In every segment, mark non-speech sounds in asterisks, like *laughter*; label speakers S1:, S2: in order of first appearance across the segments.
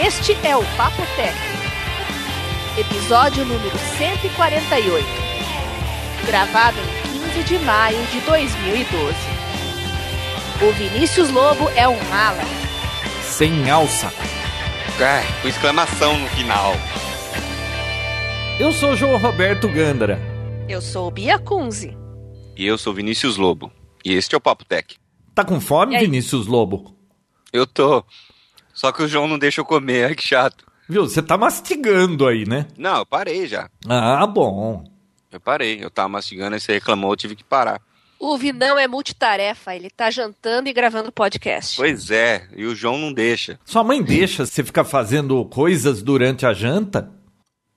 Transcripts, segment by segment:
S1: Este é o Papo Tech, episódio número 148, gravado em 15 de maio de 2012. O Vinícius Lobo é um mala.
S2: Sem alça.
S3: É, com exclamação no final.
S2: Eu sou João Roberto Gandara.
S1: Eu sou Bia Kunze.
S3: E eu sou Vinícius Lobo. E este é o Papo Tech.
S2: Tá com fome? Vinícius Lobo?
S3: Eu tô. Só que o João não deixa eu comer, *laughs* ai que chato.
S2: Viu? Você tá mastigando aí, né?
S3: Não, eu parei já.
S2: Ah, bom.
S3: Eu parei. Eu tava mastigando, aí você reclamou, eu tive que parar.
S1: O Vinão é multitarefa, ele tá jantando e gravando podcast.
S3: Pois é, e o João não deixa.
S2: Sua mãe deixa você ficar fazendo coisas durante a janta?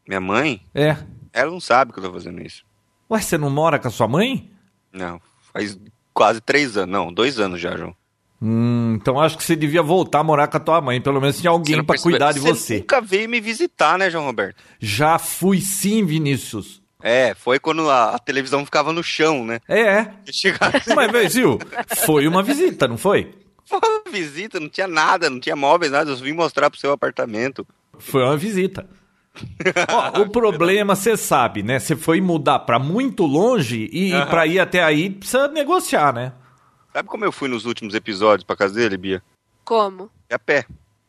S3: Minha mãe,
S2: É.
S3: ela não sabe que eu tô fazendo isso.
S2: Ué, você não mora com a sua mãe?
S3: Não, faz quase três anos. Não, dois anos já, João.
S2: Hum, então acho que você devia voltar a morar com a tua mãe. Pelo menos tinha
S3: Você
S2: alguém
S3: percebeu-
S2: cuidar de você.
S3: nunca veio me visitar, né, João Roberto?
S2: Já fui sim, Vinícius.
S3: É, foi quando a, a televisão ficava no chão, né?
S2: É.
S3: Chegava
S2: Mas, Brasil, foi uma visita, não foi?
S3: uma visita, não tinha nada, não tinha móveis, nada. Eu vim mostrar pro seu apartamento.
S2: Foi uma visita. Ó, o *laughs* problema, você sabe, né? Você foi mudar pra muito longe e
S3: Aham.
S2: pra ir até aí precisa negociar, né?
S3: Sabe como eu fui nos últimos episódios pra casa dele, Bia?
S1: Como?
S3: É a pé.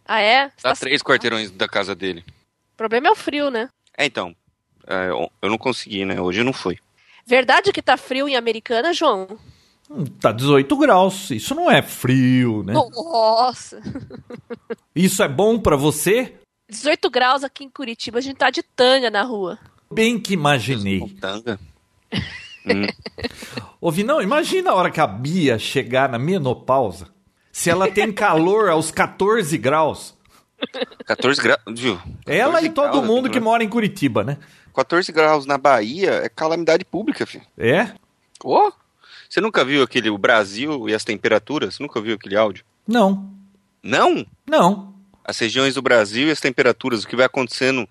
S1: Ah, é? Você
S3: Dá
S1: tá-
S3: três quarteirões da casa dele.
S1: O problema é o frio, né?
S3: É, então. é, eu- não consegui, né? Hoje eu não fui.
S1: Verdade que tá frio em Americana, João?
S2: Hum, Tá 18 graus. Isso não é frio, né?
S1: Nossa! *laughs*
S2: Isso é bom pra você?
S1: 18 graus aqui em Curitiba, a gente tá de tanga na rua.
S2: Bem que imaginei.
S3: Com tanga.
S2: Ô, Vinão, imagina a hora que a Bia chegar na menopausa. Se ela tem calor aos 14 graus.
S3: 14 graus, viu?
S2: Ela
S3: 14
S2: e todo
S3: graus
S2: mundo
S3: aqui,
S2: que
S3: né?
S2: mora em Curitiba, né?
S3: 14 graus na Bahia é calamidade pública, filho.
S2: É?
S3: Ô! Você nunca viu aquele o Brasil e as temperaturas? Você nunca viu aquele áudio?
S2: Não.
S3: Não!
S2: Não.
S3: As regiões do Brasil e as temperaturas, o que vai acontecendo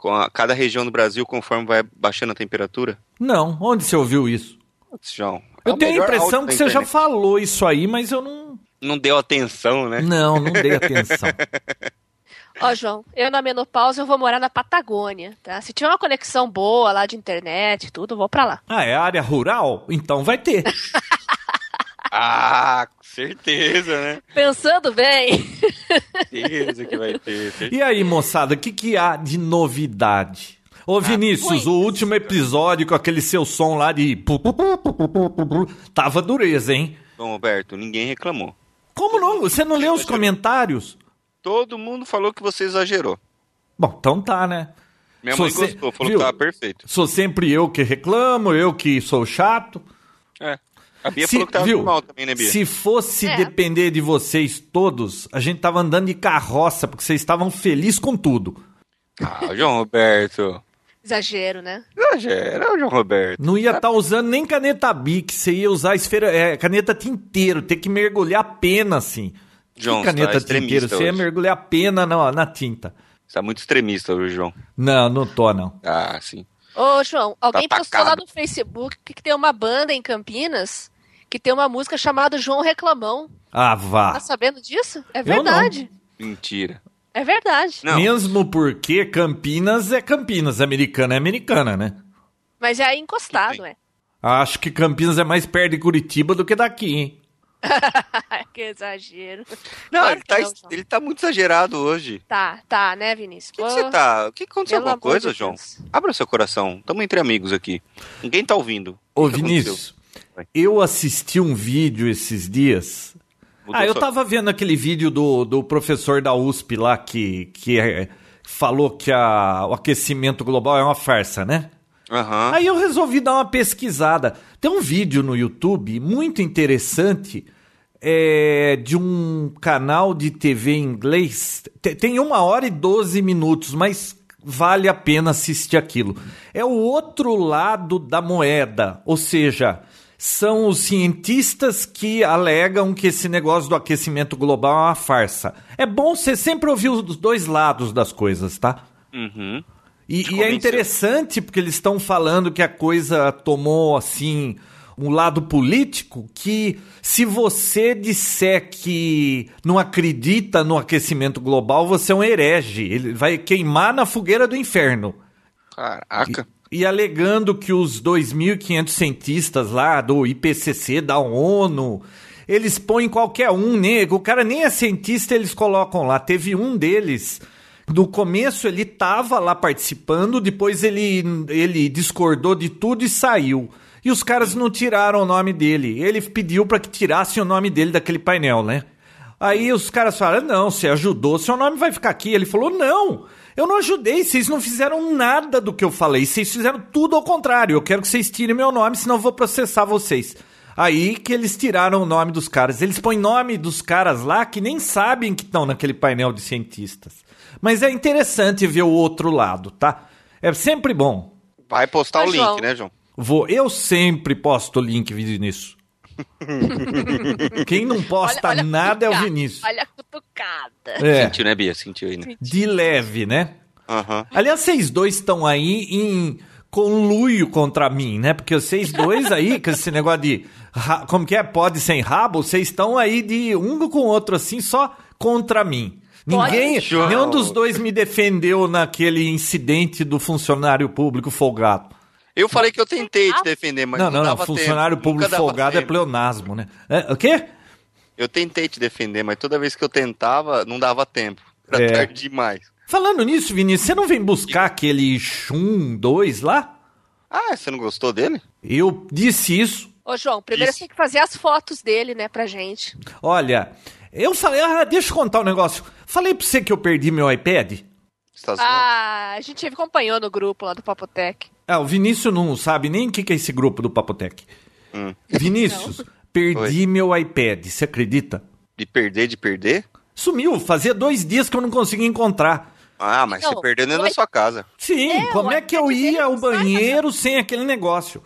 S3: com a- cada região do Brasil conforme vai baixando a temperatura?
S2: Não. Onde você ouviu isso?
S3: Putz, João. é
S2: Eu tenho a impressão que você já falou isso aí, mas eu não.
S3: Não deu atenção, né?
S2: Não, não dei *laughs* atenção.
S1: Ó, João, eu na menopausa eu vou morar na Patagônia, tá? Se tiver uma conexão boa lá de internet e tudo, eu vou pra lá.
S2: Ah, é área rural? Então vai ter. *laughs*
S3: Ah, com Certeza, né?
S1: Pensando bem.
S3: Certeza que vai ter. Certeza.
S2: E aí, moçada, o que, que há de novidade? Ô ah, Vinícius, ah, o último episódio com aquele seu som lá de. Tava dureza, hein?
S3: Bom, Roberto, ninguém reclamou.
S2: Como não? Você não leu os comentários?
S3: Todo mundo falou que você exagerou.
S2: Bom, então tá, né?
S3: Minha
S2: sou
S3: mãe gostou, se... falou
S2: Viu?
S3: que tava perfeito.
S2: Sou sempre eu que reclamo, eu que sou chato.
S3: É. A Bia
S2: Se-
S3: falou que tava
S2: viu?
S3: normal também, né, Bia?
S2: Se fosse
S1: É.
S2: depender de vocês todos, a gente tava andando de carroça, porque vocês estavam felizes com tudo.
S3: Ah, João Roberto.
S1: exagero, né?
S3: Exagera, João Roberto.
S2: Não ia estar usando nem caneta Bic, você ia usar esfera, é, caneta tinteiro, ter que mergulhar a pena, assim.
S3: João,
S2: que
S3: você
S2: caneta
S3: tá
S2: tinteiro, você ia mergulhar a pena na, na tinta.
S3: Você tá muito extremista hoje, João.
S2: Não, não tô, não.
S3: Ah, sim.
S1: Ô, João, alguém
S3: Tá
S1: postou lá no Facebook que tem uma banda em Campinas que tem uma música chamada João Reclamão.
S2: Ah, vá.
S1: Tá sabendo disso? É verdade.
S3: Mentira.
S1: É verdade.
S3: Não.
S2: Mesmo porque Campinas é Campinas, americana é americana, né?
S1: Mas é aí encostado, é.
S2: Acho que Campinas é mais perto de Curitiba do que daqui, hein? *laughs*
S1: que exagero.
S3: Não,
S1: Claro
S3: ele tá,
S1: não,
S3: ele tá muito exagerado hoje.
S1: Tá, tá, né, Vinícius?
S3: O que, que você tá? O que aconteceu?
S1: Pelo
S3: Alguma coisa,
S1: de
S3: João? Abra seu coração. Tamo entre amigos aqui. Ninguém tá ouvindo.
S2: Ô, Vinícius, eu assisti um vídeo esses dias.
S3: Mudou
S2: ah, eu
S3: sua-
S2: tava vendo aquele vídeo do, do professor da USP lá que, que é- falou que a- o aquecimento global é uma farsa, né?
S3: Aham.
S2: Aí eu resolvi dar uma pesquisada. Tem um vídeo no YouTube muito interessante é, de um canal de TV em inglês. Te- Tem uma hora e 12 minutos, mas vale a pena assistir aquilo. É o outro lado da moeda, ou seja, são os cientistas que alegam que esse negócio do aquecimento global é uma farsa. É bom você sempre ouvir os dois lados das coisas, tá?
S3: Uhum.
S2: E, e é interessante porque eles estão falando que a coisa tomou assim um lado político que se você disser que não acredita no aquecimento global, você é um herege. Ele vai queimar na fogueira do inferno.
S3: Caraca.
S2: E, e alegando que os 2.500 cientistas lá do IPCC, da ONU, eles põem qualquer um, nego. O cara nem é cientista, eles colocam lá. Teve um deles no começo ele estava lá participando, depois ele, ele discordou de tudo e saiu. E os caras não tiraram o nome dele. Ele pediu para que tirassem o nome dele daquele painel, né? Aí os caras falaram: não, você ajudou, seu nome vai ficar aqui. Ele falou: não, eu não ajudei, vocês não fizeram nada do que eu falei, vocês fizeram tudo ao contrário. Eu quero que vocês tirem meu nome, senão eu vou processar vocês. Aí que eles tiraram o nome dos caras. Eles põem nome dos caras lá que nem sabem que estão naquele painel de cientistas. Mas é interessante ver o outro lado, tá? É sempre bom.
S3: Vai postar Mas, o link, João. né, João?
S2: Vou. Eu sempre posto o link nisso. *laughs* Quem não posta olha, olha nada é o Vinícius.
S1: Olha a cutucada.
S3: É. Sentiu, né, Bia? Sentiu aí, né?
S2: De leve, né?
S3: Uhum.
S2: Aliás, vocês dois estão aí em conluio contra mim, né? Porque vocês dois aí, com esse negócio de. Como que é? Pode sem rabo, vocês estão aí de um com o outro assim, só contra mim. Ninguém, nenhum dos dois me defendeu naquele incidente do funcionário público folgado.
S3: Eu falei que eu tentei te defender, mas não, não, não, não
S2: funcionário
S3: tempo.
S2: público folgado é pleonasmo, né? É, o quê?
S3: Eu tentei te defender, mas toda vez que eu tentava, não dava tempo. Era é. tarde demais.
S2: Falando nisso, Vinícius, você não vem buscar aquele Shun 2 lá?
S3: Ah, você não gostou dele?
S2: Eu disse isso.
S1: Ô, João, primeiro você tem que fazer as fotos dele, né, pra gente.
S2: Olha, eu falei, ah, deixa eu contar um negócio. Falei pra você que eu perdi meu iPad?
S1: Tá ah, a gente acompanhou no grupo lá do Papotec.
S2: Ah, o Vinícius não sabe nem o que, que é esse grupo do Papotec. Hum. Vinícius, perdi Oi. meu iPad, você acredita?
S3: De perder, de perder?
S2: Sumiu, fazia dois dias que eu não conseguia encontrar.
S3: Ah, mas não, você perdeu dentro da sua casa.
S2: Sim, é, como é que eu ia ao banheiro sem aquele negócio?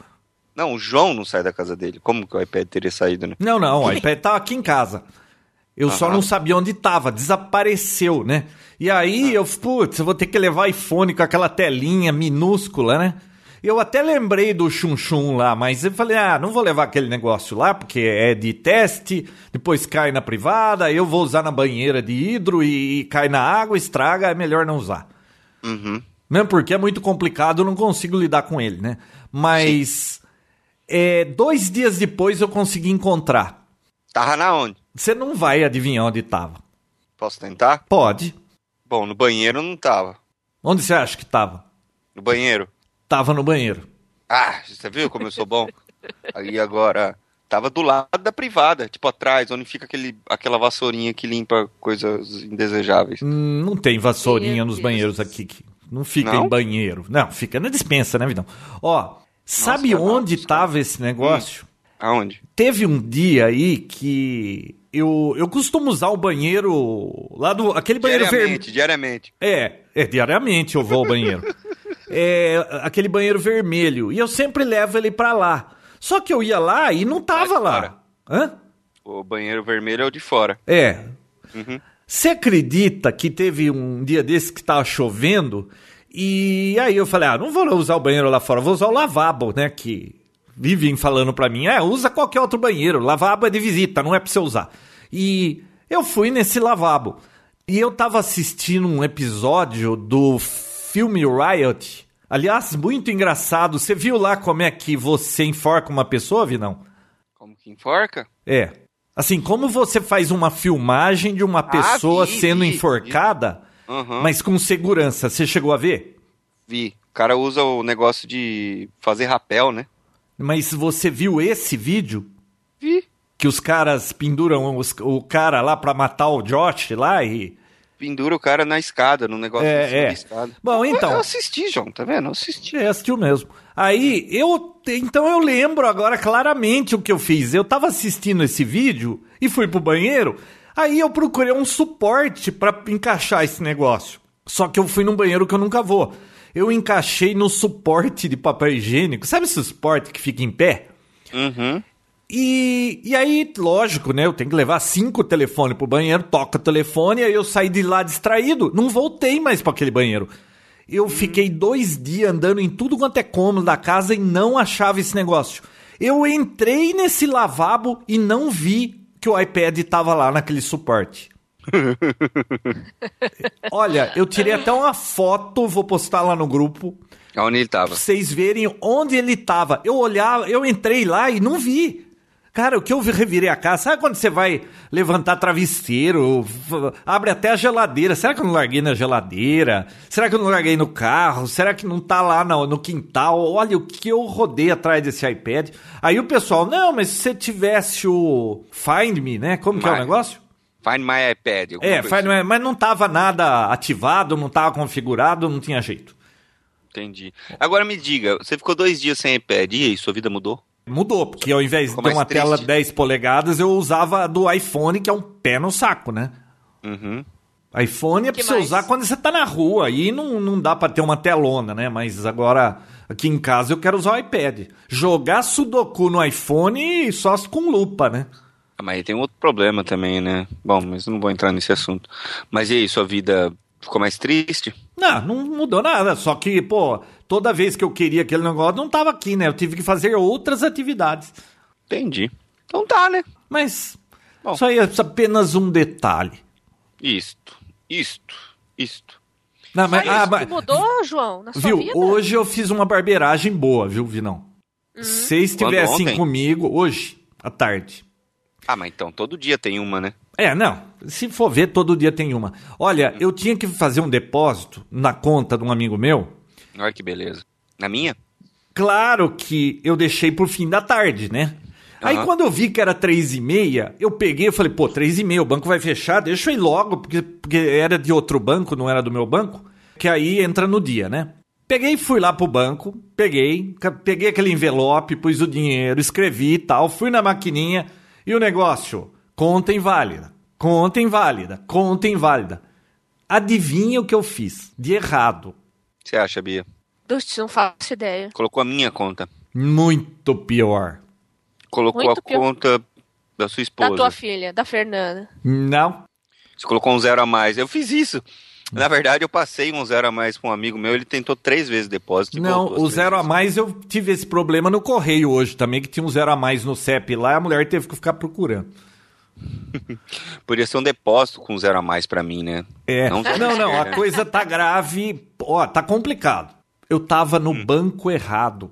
S3: Não, o João não sai da casa dele. Como que o iPad teria saído, né?
S2: Não, não, o iPad tava aqui em casa. Eu uhum. só não sabia onde estava, desapareceu, né? E aí uhum. eu, putz, eu vou ter que levar iPhone com aquela telinha minúscula, né? Eu até lembrei do Chum Chum lá, mas eu falei, ah, não vou levar aquele negócio lá, porque é de teste, depois cai na privada, eu vou usar na banheira de hidro e, cai na água, estraga, é melhor não usar.
S3: Uhum.
S2: Mesmo porque é muito complicado, eu não consigo lidar com ele, né? Mas é, dois dias depois eu consegui encontrar.
S3: Tava na onde?
S2: Você não vai adivinhar onde estava.
S3: Posso tentar?
S2: Pode.
S3: Bom, no banheiro não tava.
S2: Onde você acha que tava?
S3: No banheiro.
S2: Tava no banheiro.
S3: Ah, você viu como eu sou bom? Aí agora tava do lado da privada, tipo atrás, onde fica aquele, aquela vassourinha que limpa coisas indesejáveis.
S2: Hum, não tem vassourinha nos banheiros aqui. Não fica não? em banheiro. Não, fica na dispensa, né, Vidão? Ó, sabe Nossa, onde não, tava esse negócio? Hum.
S3: Aonde?
S2: Teve um dia aí que eu, eu costumo usar o banheiro lá do. aquele banheiro vermelho.
S3: Diariamente.
S2: É, é, diariamente eu vou ao banheiro. *laughs* é, aquele banheiro vermelho. E eu sempre levo ele pra lá. Só que eu ia lá e não tava lá. Hã?
S3: O banheiro vermelho é o de fora.
S2: É. Você uhum. acredita que teve um dia desse que tava chovendo? E aí eu falei, ah, não vou usar o banheiro lá fora, vou usar o lavabo, né? Que vivem falando pra mim, é, usa qualquer outro banheiro, lavabo é de visita, não é pra você usar. E eu fui nesse lavabo. E eu tava assistindo um episódio do filme Riot. Aliás, muito engraçado. Você viu lá como é que você enforca uma pessoa, Vinão?
S3: Como que enforca?
S2: É. Assim, como você faz uma filmagem de uma ah, pessoa ah, vi, sendo vi, enforcada, vi. Uhum. mas com segurança. Você chegou a ver?
S3: Vi. O cara usa o negócio de fazer rapel, né?
S2: Mas você viu esse vídeo?
S3: Vi.
S2: Que os caras penduram os, o cara lá pra matar o Josh lá e.
S3: Pendura o cara na escada, no negócio
S2: é, é. escada. Bom, então. Eu
S3: assisti, João, tá vendo? Eu assisti.
S2: É, assistiu mesmo. Aí, eu. Então eu lembro agora claramente o que eu fiz. Eu tava assistindo esse vídeo e fui pro banheiro. Aí eu procurei um suporte para encaixar esse negócio. Só que eu fui num banheiro que eu nunca vou eu encaixei no suporte de papel higiênico. Sabe esse suporte que fica em pé?
S3: Uhum.
S2: E, e aí, lógico, né? Eu tenho que levar cinco telefones pro banheiro, toca o telefone, aí eu saí de lá distraído. Não voltei mais para aquele banheiro. Eu fiquei dois dias andando em tudo quanto é cômodo da casa e não achava esse negócio. Eu entrei nesse lavabo e não vi que o iPad tava lá naquele suporte. *laughs* Olha, eu tirei até uma foto, vou postar lá no grupo.
S3: Onde ele?
S2: Pra vocês verem onde ele tava. Eu olhava, eu entrei lá e não vi. Cara, o que eu revirei a casa, sabe quando você vai levantar travesseiro, abre até a geladeira, será que eu não larguei na geladeira? Será que eu não larguei no carro? Será que não tá lá no, no quintal? Olha o que eu rodei atrás desse iPad. Aí o pessoal, não, mas se você tivesse o Find Me, né? Como que é o negócio?
S3: Find My iPad.
S2: É, Find
S3: assim.
S2: My, mas não tava nada ativado, não tava configurado, não tinha jeito.
S3: Entendi. Agora me diga, você ficou dois dias sem iPad, e aí, sua vida mudou?
S2: Mudou, porque ao invés
S3: Ficou
S2: de ter
S3: mais
S2: uma tela
S3: triste.
S2: 10 polegadas, eu usava a do iPhone, que é um pé no saco, né?
S3: Uhum.
S2: iPhone é pra
S1: Que
S2: você
S1: mais?
S2: usar quando você tá na rua, aí não, não dá pra ter uma telona, né? Mas agora, aqui em casa, eu quero usar o iPad. Jogar Sudoku no iPhone só com lupa, né?
S3: Ah, Mas aí tem um outro problema também, né? Bom, mas não vou entrar nesse assunto. Mas e aí, sua vida ficou mais triste?
S2: Não, não mudou nada. Só que, pô, toda vez que eu queria aquele negócio, não tava aqui, né? Eu tive que fazer outras atividades.
S3: Entendi. Então tá, né?
S2: Mas
S3: Bom.
S2: isso aí é apenas um detalhe.
S3: Isto, isto, isto.
S2: Não, mas, ah,
S1: isso
S2: mas-
S1: mudou, João, na sua
S2: viu,
S1: vida?
S2: hoje eu fiz uma barbeiragem boa, viu, Vinão? Se vocês estivessem comigo hoje, à tarde.
S3: Ah, mas então todo dia tem uma, né?
S2: É, não. Se for ver, todo dia tem uma. Olha, eu tinha que fazer um depósito na conta de um amigo meu.
S3: Olha que beleza. Na minha?
S2: Claro que eu deixei pro fim da tarde, né? Aí
S3: Aham.
S2: quando eu vi que era três e meia, eu peguei e falei, pô, três e meia, o banco vai fechar, deixa eu ir logo, porque, porque era de outro banco, não era do meu banco, que aí entra no dia, né? Peguei e fui lá pro banco, peguei, peguei aquele envelope, pus o dinheiro, escrevi e tal, fui na maquininha e o negócio, conta inválida, conta inválida, conta inválida. Adivinha o que eu fiz de errado?
S3: Você acha, Bia?
S1: Dutz, não faço ideia.
S3: Colocou a minha conta.
S2: Muito pior.
S3: Colocou
S1: Muito
S3: a
S1: pior.
S3: conta da sua
S1: Da
S3: esposa.
S1: tua filha, da Fernanda.
S2: Não,
S3: Você colocou um zero a mais. Eu fiz isso. Na verdade, eu passei um zero a mais pra um amigo meu. Ele tentou três vezes depósito.
S2: Não, o zero a
S3: vezes.
S2: mais eu tive esse problema no correio hoje também, que tinha um zero a mais no CEP lá, a mulher teve que ficar procurando. *laughs*
S3: Podia ser um depósito com zero a mais pra mim, né?
S2: É.
S3: Não,
S2: Não, não, a *laughs* coisa tá grave. Ó, tá complicado. Eu tava no
S3: Hum.
S2: banco errado.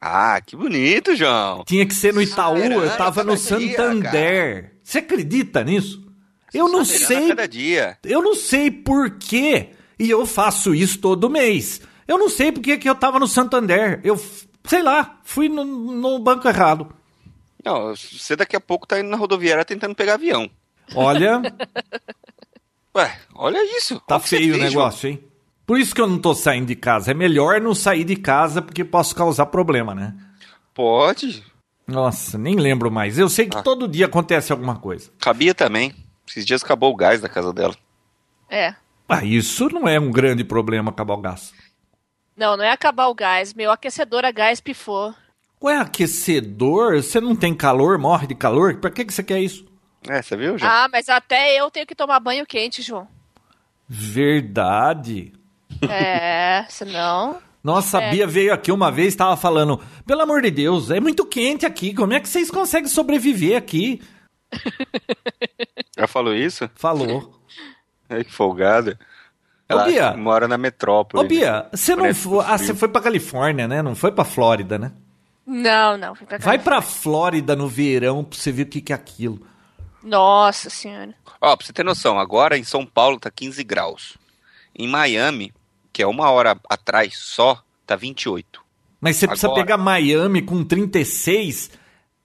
S3: Ah, que bonito, João.
S2: Tinha que ser no Itaú, eu
S3: Esperança
S2: tava no
S3: dia,
S2: Santander. Você acredita nisso? Eu não sei.
S3: Cada dia.
S2: Eu não sei por quê. E eu faço isso todo mês. Eu não sei por que que eu tava no Santander. Eu, sei lá, fui no, no banco errado.
S3: Não, você daqui a pouco tá indo na rodoviária tentando pegar avião.
S2: Olha, *laughs*
S3: Ué, olha isso.
S2: Tá
S3: Olha
S2: feio o negócio, hein? Por isso que eu não tô saindo de casa. É melhor não sair de casa porque posso causar problema, né?
S3: Pode.
S2: Nossa, nem lembro mais. Eu sei que
S3: Ah.
S2: todo dia acontece alguma coisa.
S3: Cabia também. Esses dias acabou o gás da casa dela.
S1: É.
S2: Ah, isso não é um grande problema acabar o gás.
S1: Não, não é acabar o gás. Meu aquecedor a gás pifou.
S2: Ué, aquecedor? Você não tem calor, morre de calor? Pra que, que você quer isso?
S3: É, você viu, João?
S1: Ah, mas até eu tenho que tomar banho quente, João.
S2: Verdade.
S1: É, *laughs* senão.
S2: Nossa, a
S1: É.
S2: Bia veio aqui uma vez e tava falando: pelo amor de Deus, é muito quente aqui. Como é que vocês conseguem sobreviver aqui?
S3: Já falou isso?
S2: Falou. *laughs*
S3: Ai, que folgada.
S2: Ô,
S3: Ela
S2: Bia.
S3: mora na metrópole.
S2: Ô, Bia, você não
S3: Parece
S2: foi. Ah, você foi pra Califórnia, né? Não foi pra Flórida, né?
S1: Não, não. fui pra.
S2: Vai pra Flórida no verão pra você ver o que, que é aquilo.
S1: Nossa senhora.
S3: Ó, pra você ter noção, agora em São Paulo tá 15 graus. Em Miami, que é uma hora atrás só, tá 28.
S2: Mas você precisa
S3: Agora.
S2: pegar Miami com 36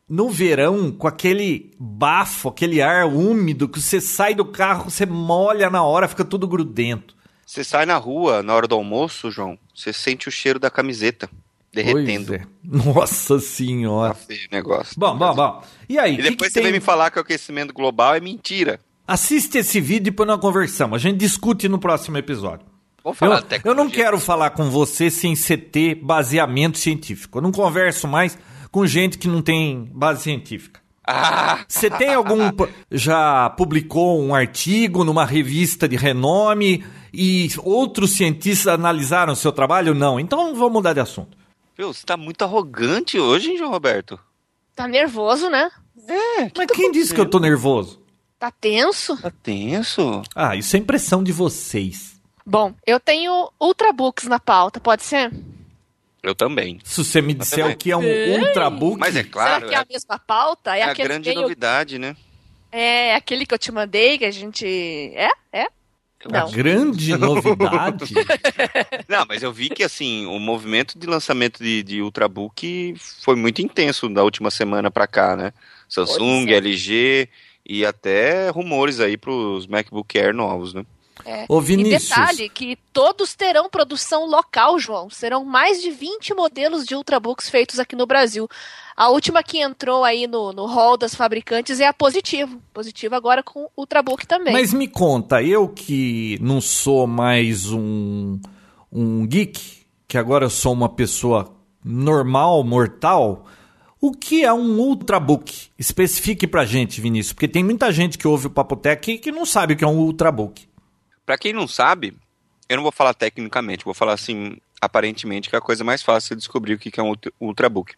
S2: no verão, com aquele bafo, aquele ar úmido, que você sai do carro, você molha na hora, fica tudo grudento.
S3: Você sai na rua na hora do almoço, João, você sente o cheiro da camiseta derretendo.
S2: É. *laughs* Nossa
S3: Tá
S2: senhora.
S3: feio o negócio.
S2: Bom, bom, bom. E aí,
S3: E depois
S2: que
S3: você
S2: tem?
S3: vem me falar que o aquecimento global é mentira.
S2: Assiste esse vídeo e depois nós conversamos. A gente discute no próximo episódio.
S3: Vamos falar
S2: Eu,
S3: de
S2: eu não quero falar com você sem você ter baseamento científico. Eu não converso mais com gente que não tem base científica.
S3: Ah!
S2: Você tem algum. *laughs* Já publicou um artigo numa revista de renome e outros cientistas analisaram o seu trabalho? Não. Então vamos mudar de assunto.
S3: Viu, você tá muito arrogante hoje, hein, João Roberto?
S1: Tá nervoso, né?
S3: É,
S2: Mas quem disse que eu tô nervoso?
S1: Tá tenso?
S3: Tá tenso?
S2: Ah, isso é impressão de vocês.
S1: Bom, eu tenho Ultrabooks na pauta, pode ser?
S3: Eu também.
S2: Se você me disser o que é um Ultrabook...
S3: Mas é claro,
S1: Será que é
S3: é,
S1: a mesma pauta? É,
S3: é a grande
S1: que eu-
S3: novidade, né?
S1: É aquele que eu te mandei, que a gente. É? É?
S2: A
S1: Não.
S2: grande *laughs* novidade... *laughs*
S3: Não, mas eu vi que assim, o movimento de lançamento de, de Ultrabook foi muito intenso da última semana pra cá, né? Samsung,
S1: é.
S3: LG e até rumores aí pros MacBook Air novos, né?
S2: Ô,
S1: E
S2: Vinícius...
S1: detalhe que todos terão produção local, João. Serão mais de 20 modelos de Ultrabooks feitos aqui no Brasil. A última que entrou aí no, no hall das fabricantes é a Positivo. Positivo agora com Ultrabook também.
S2: Mas me conta, eu que não sou mais um, um geek, que agora eu sou uma pessoa normal, mortal, o que é um Ultrabook? Especifique pra gente, Vinícius, porque tem muita gente que ouve o Papotec e que não sabe o que é um Ultrabook.
S3: Pra quem não sabe, eu não vou falar tecnicamente, vou falar assim, aparentemente, que é a coisa mais fácil de descobrir o que é um ultra- Ultrabook.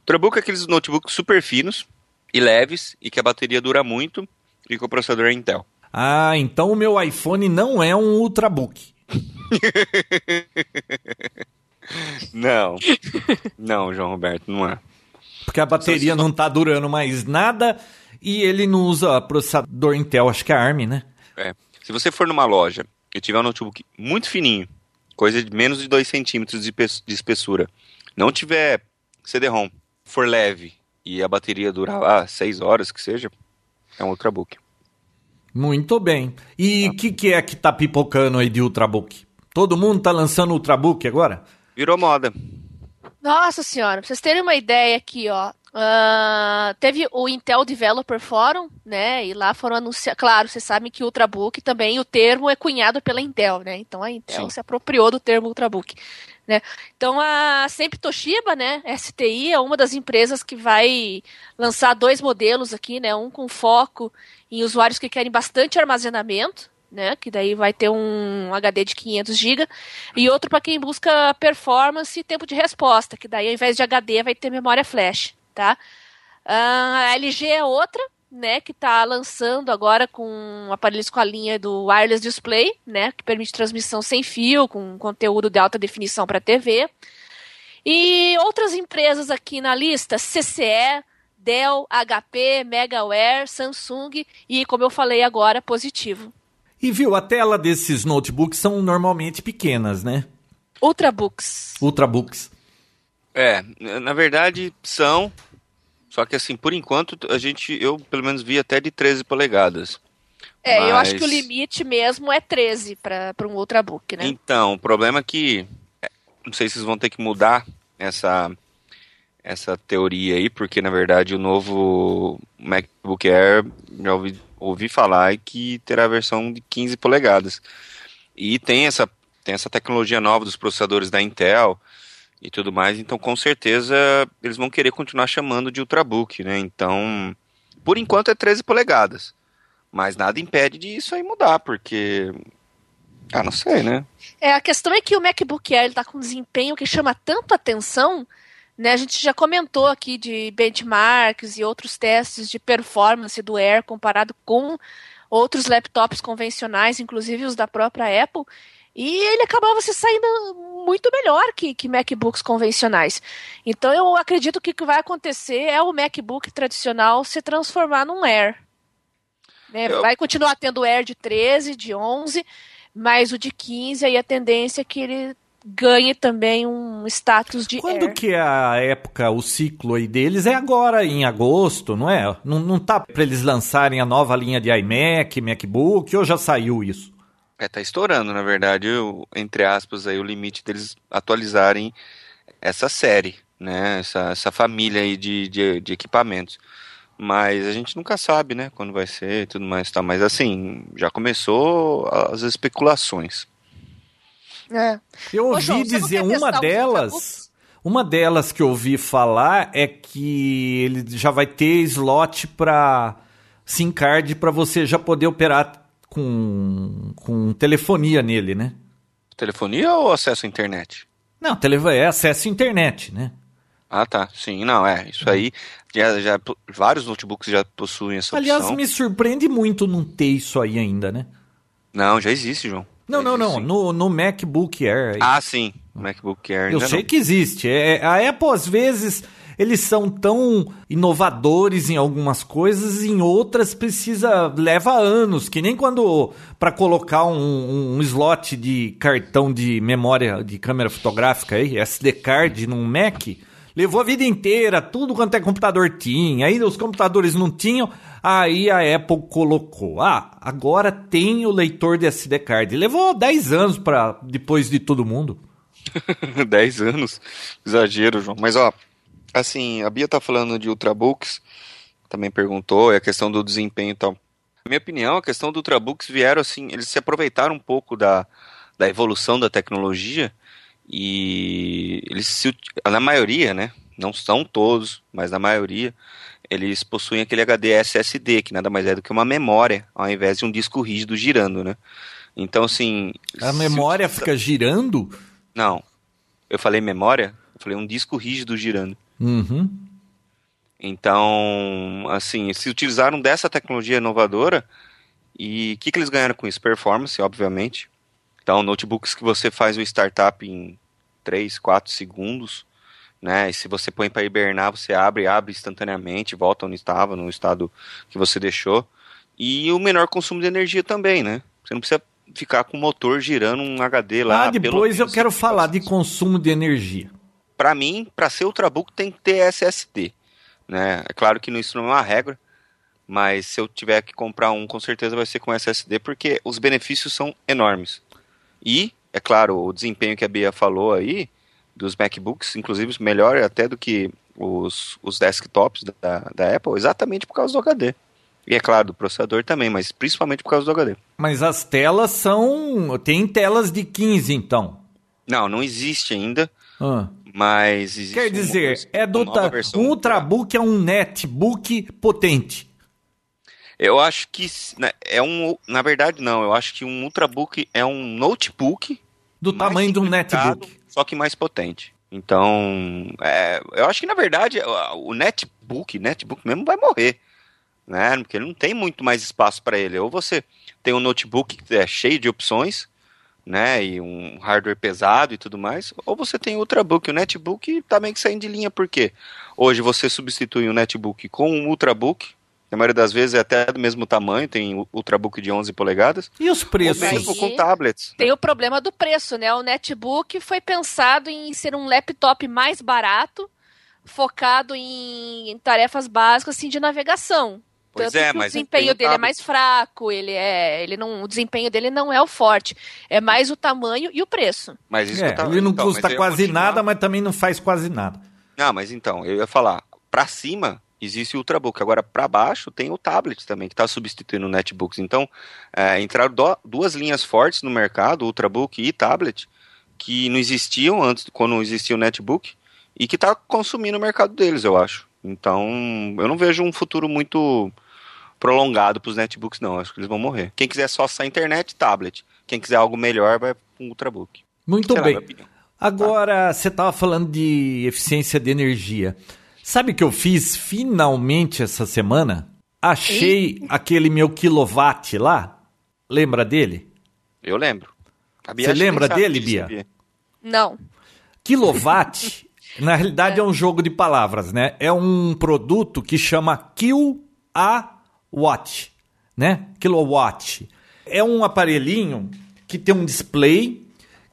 S3: Ultrabook é aqueles notebooks super finos e leves e que a bateria dura muito e que o processador é Intel.
S2: Ah, então o meu iPhone não é um Ultrabook. *laughs*
S3: Não. não, João Roberto, não é.
S2: Porque a bateria não tá durando mais nada e ele não usa processador Intel, acho que é ARM, né?
S3: É. Se você for numa loja e tiver um notebook muito fininho, coisa de menos de 2 centímetros de, de espessura, não tiver CD-ROM, for leve e a bateria durar lá 6 horas, que seja, é um Ultrabook.
S2: Muito bem. E o que, que é que tá pipocando aí de Ultrabook? Todo mundo tá lançando Ultrabook agora?
S3: Virou moda.
S1: Nossa senhora, pra vocês terem uma ideia aqui, ó. Ah, teve o Intel Developer Forum, né? E lá foram anunciar. Claro, vocês sabem que Ultrabook também, o termo é cunhado pela Intel, né? Então a Intel
S3: Sim.
S1: se apropriou do termo Ultrabook. Né? Então a sempre Toshiba, né? STI é uma das empresas que vai lançar dois modelos aqui, né? Um com foco em usuários que querem bastante armazenamento, né? Que daí vai ter um HD de 500 GB e outro para quem busca performance e tempo de resposta, que daí ao invés de HD vai ter memória flash, tá? Ah, a LG é outra, né, que está lançando agora com aparelhos com a linha do wireless display, né, que permite transmissão sem fio, com conteúdo de alta definição para TV. E outras empresas aqui na lista, CCE, Dell, HP, Megaware, Samsung e, como eu falei agora, Positivo.
S2: E viu, a tela desses notebooks são normalmente pequenas, né?
S1: Ultrabooks.
S2: Ultrabooks.
S3: É, na verdade são, só que assim, por enquanto a gente, eu pelo menos vi até de 13 polegadas.
S1: É, eu acho
S3: Mas-
S1: que o limite mesmo é 13 para um Ultrabook, né?
S3: Então, o problema é que é, não sei se vocês vão ter que mudar essa essa teoria aí, porque na verdade o novo MacBook Air já ouvi, ouvi falar que terá a versão de 15 polegadas. E tem essa tem essa tecnologia nova dos processadores da Intel e tudo mais, então com certeza eles vão querer continuar chamando de Ultrabook, né? Então, por enquanto é 13 polegadas. Mas nada impede de isso aí mudar, porque ah, não sei, né?
S1: É, a questão é que o MacBook Air está com um desempenho que chama tanto atenção, né? A gente já comentou aqui de benchmarks e outros testes de performance do Air comparado com outros laptops convencionais, inclusive os da própria Apple, e ele acabava se saindo muito melhor que, que MacBooks convencionais. Então eu acredito que o que vai acontecer é o MacBook tradicional se transformar num Air. Né?
S3: Eu-
S1: Vai continuar tendo Air de 13, de 11, mas o de 15 aí a tendência é que ele ganhe também um status de
S2: Quando
S1: Air.
S2: que é a época, o ciclo aí deles? É agora, em agosto, não é? Não, não tá pra eles lançarem a nova linha de iMac, MacBook, ou já saiu isso?
S3: É, tá estourando, na verdade, o- entre aspas, aí, o limite deles atualizarem essa série, né? Essa, essa família aí de, de, de equipamentos. Mas a gente nunca sabe, né? Quando vai ser e tudo mais, tá? Mas assim, já começou as especulações.
S1: É.
S2: Eu
S1: Ô,
S2: ouvi
S1: João, você não
S2: dizer uma delas. Uma delas que eu ouvi falar é que ele já vai ter slot para SIM card para você já poder operar com, com telefonia nele, né?
S3: Telefonia ou acesso à internet?
S2: Não, tele, é acesso à internet, né?
S3: Ah, tá. Sim, não, é. Isso aí, já, já, vários notebooks já possuem essa
S2: Aliás,
S3: opção.
S2: me surpreende muito não ter isso aí ainda, né?
S3: Não, já existe, João.
S2: Não,
S3: Já
S2: não,
S3: existe,
S2: não.
S3: sim.
S2: No, no MacBook Air. aí.
S3: Ah, sim. MacBook Air
S2: Eu sei
S3: não.
S2: que existe. É, a Apple, às vezes, eles são tão inovadores em algumas coisas, em outras precisa leva anos, que nem quando para colocar um, um- slot de cartão de memória de câmera fotográfica aí, SD card num Mac, levou a vida inteira, tudo quanto é computador tinha. Aí os computadores não tinham, aí a Apple colocou. Ah, agora tem o leitor de SD card. Levou 10 anos para depois de todo mundo. *laughs*
S3: 10 anos. Exagero, João. Mas, ó, assim, a Bia tá falando de Ultrabooks, também perguntou, é a questão do desempenho e tal. Na minha opinião, a questão do Ultrabooks vieram, assim, eles se aproveitaram um pouco da, da evolução da tecnologia e eles, se, na maioria, né, não são todos, mas na maioria, eles possuem aquele HD SSD, que nada mais é do que uma memória, ao invés de um disco rígido girando, né. Então, assim...
S2: A
S3: se
S2: memória
S3: utiliza-
S2: fica girando?
S3: Não. Eu falei memória? Eu falei um disco rígido girando.
S2: Uhum.
S3: Então, assim, se utilizaram dessa tecnologia inovadora e o que, que eles ganharam com isso? Performance, obviamente. Então, notebooks que você faz o startup em 3, 4 segundos, né? E se você põe para hibernar, você abre, abre instantaneamente, volta onde estava, no estado que você deixou. E o menor consumo de energia também, né? Você não precisa ficar com o motor girando um HD lá.
S2: Ah, depois eu quero
S3: 50
S2: falar de consumo de energia.
S3: Para mim, para ser Ultrabook tem que ter SSD. Né? É claro que isso não é uma regra, mas se eu tiver que comprar um, com certeza vai ser com SSD, porque os benefícios são enormes. E, é claro, o desempenho que a Bia falou aí, dos MacBooks, inclusive melhor até do que os, os desktops da, da Apple, exatamente por causa do HD. E é claro, do processador também, mas principalmente por causa do HD.
S2: Mas as telas são. Tem telas de 15, então.
S3: Não, não existe ainda,
S2: Ah.
S3: Mas existe
S2: Quer dizer, é do ta... um Ultrabook é um netbook potente.
S3: Eu acho que né, é um. Na verdade, não. Eu acho que um Ultrabook é um notebook.
S2: Do tamanho de um netbook.
S3: Só que mais potente. Então, é, eu acho que na verdade o o netbook, netbook mesmo vai morrer. Né? Porque não tem muito mais espaço para ele. Ou você tem um notebook que é cheio de opções, né? E um hardware pesado e tudo mais. Ou você tem o Ultrabook. O netbook tá meio que saindo de linha, por quê? Hoje você substitui o netbook com um Ultrabook. Na maioria das vezes é até do mesmo tamanho, tem Ultrabook de 11 polegadas.
S2: E os preços?
S3: Ou mesmo com tablets.
S1: Tem o problema do preço, né? O netbook foi pensado em ser um laptop mais barato, focado em tarefas básicas assim, de navegação.
S3: Pois
S1: Tanto
S3: é,
S1: que
S3: mas
S1: o desempenho dele é mais fraco, ele é, ele não, o desempenho dele não é o forte, é mais o tamanho e o preço.
S3: Mas isso
S2: É,
S3: tava-
S2: ele não
S3: então,
S2: custa quase
S3: continuar-
S2: nada, mas também não faz quase nada.
S3: Não, mas então, eu ia falar, pra cima existe o Ultrabook, agora pra baixo tem o tablet também, que tá substituindo o netbooks. Então, é, entraram do- duas linhas fortes no mercado, Ultrabook e tablet, que não existiam antes, quando existia o netbook, e que tá consumindo o mercado deles, eu acho. Então, eu não vejo um futuro muito prolongado pros netbooks, não. Acho que eles vão morrer. Quem quiser só acessar a internet, tablet. Quem quiser algo melhor, vai com o Ultrabook.
S2: Muito bem. Agora, você estava falando de eficiência de energia. Sabe o que eu fiz finalmente essa semana? Achei aquele meu kilowatt lá. Lembra dele?
S3: Eu lembro.
S2: Você lembra dele,
S3: disso,
S2: Bia?
S3: sabia?
S1: Não.
S2: Kilowatt, *laughs* na realidade, é. um jogo de palavras, né? É um produto que chama Kill a Watt, né? Kilowatt. É um aparelhinho que tem um display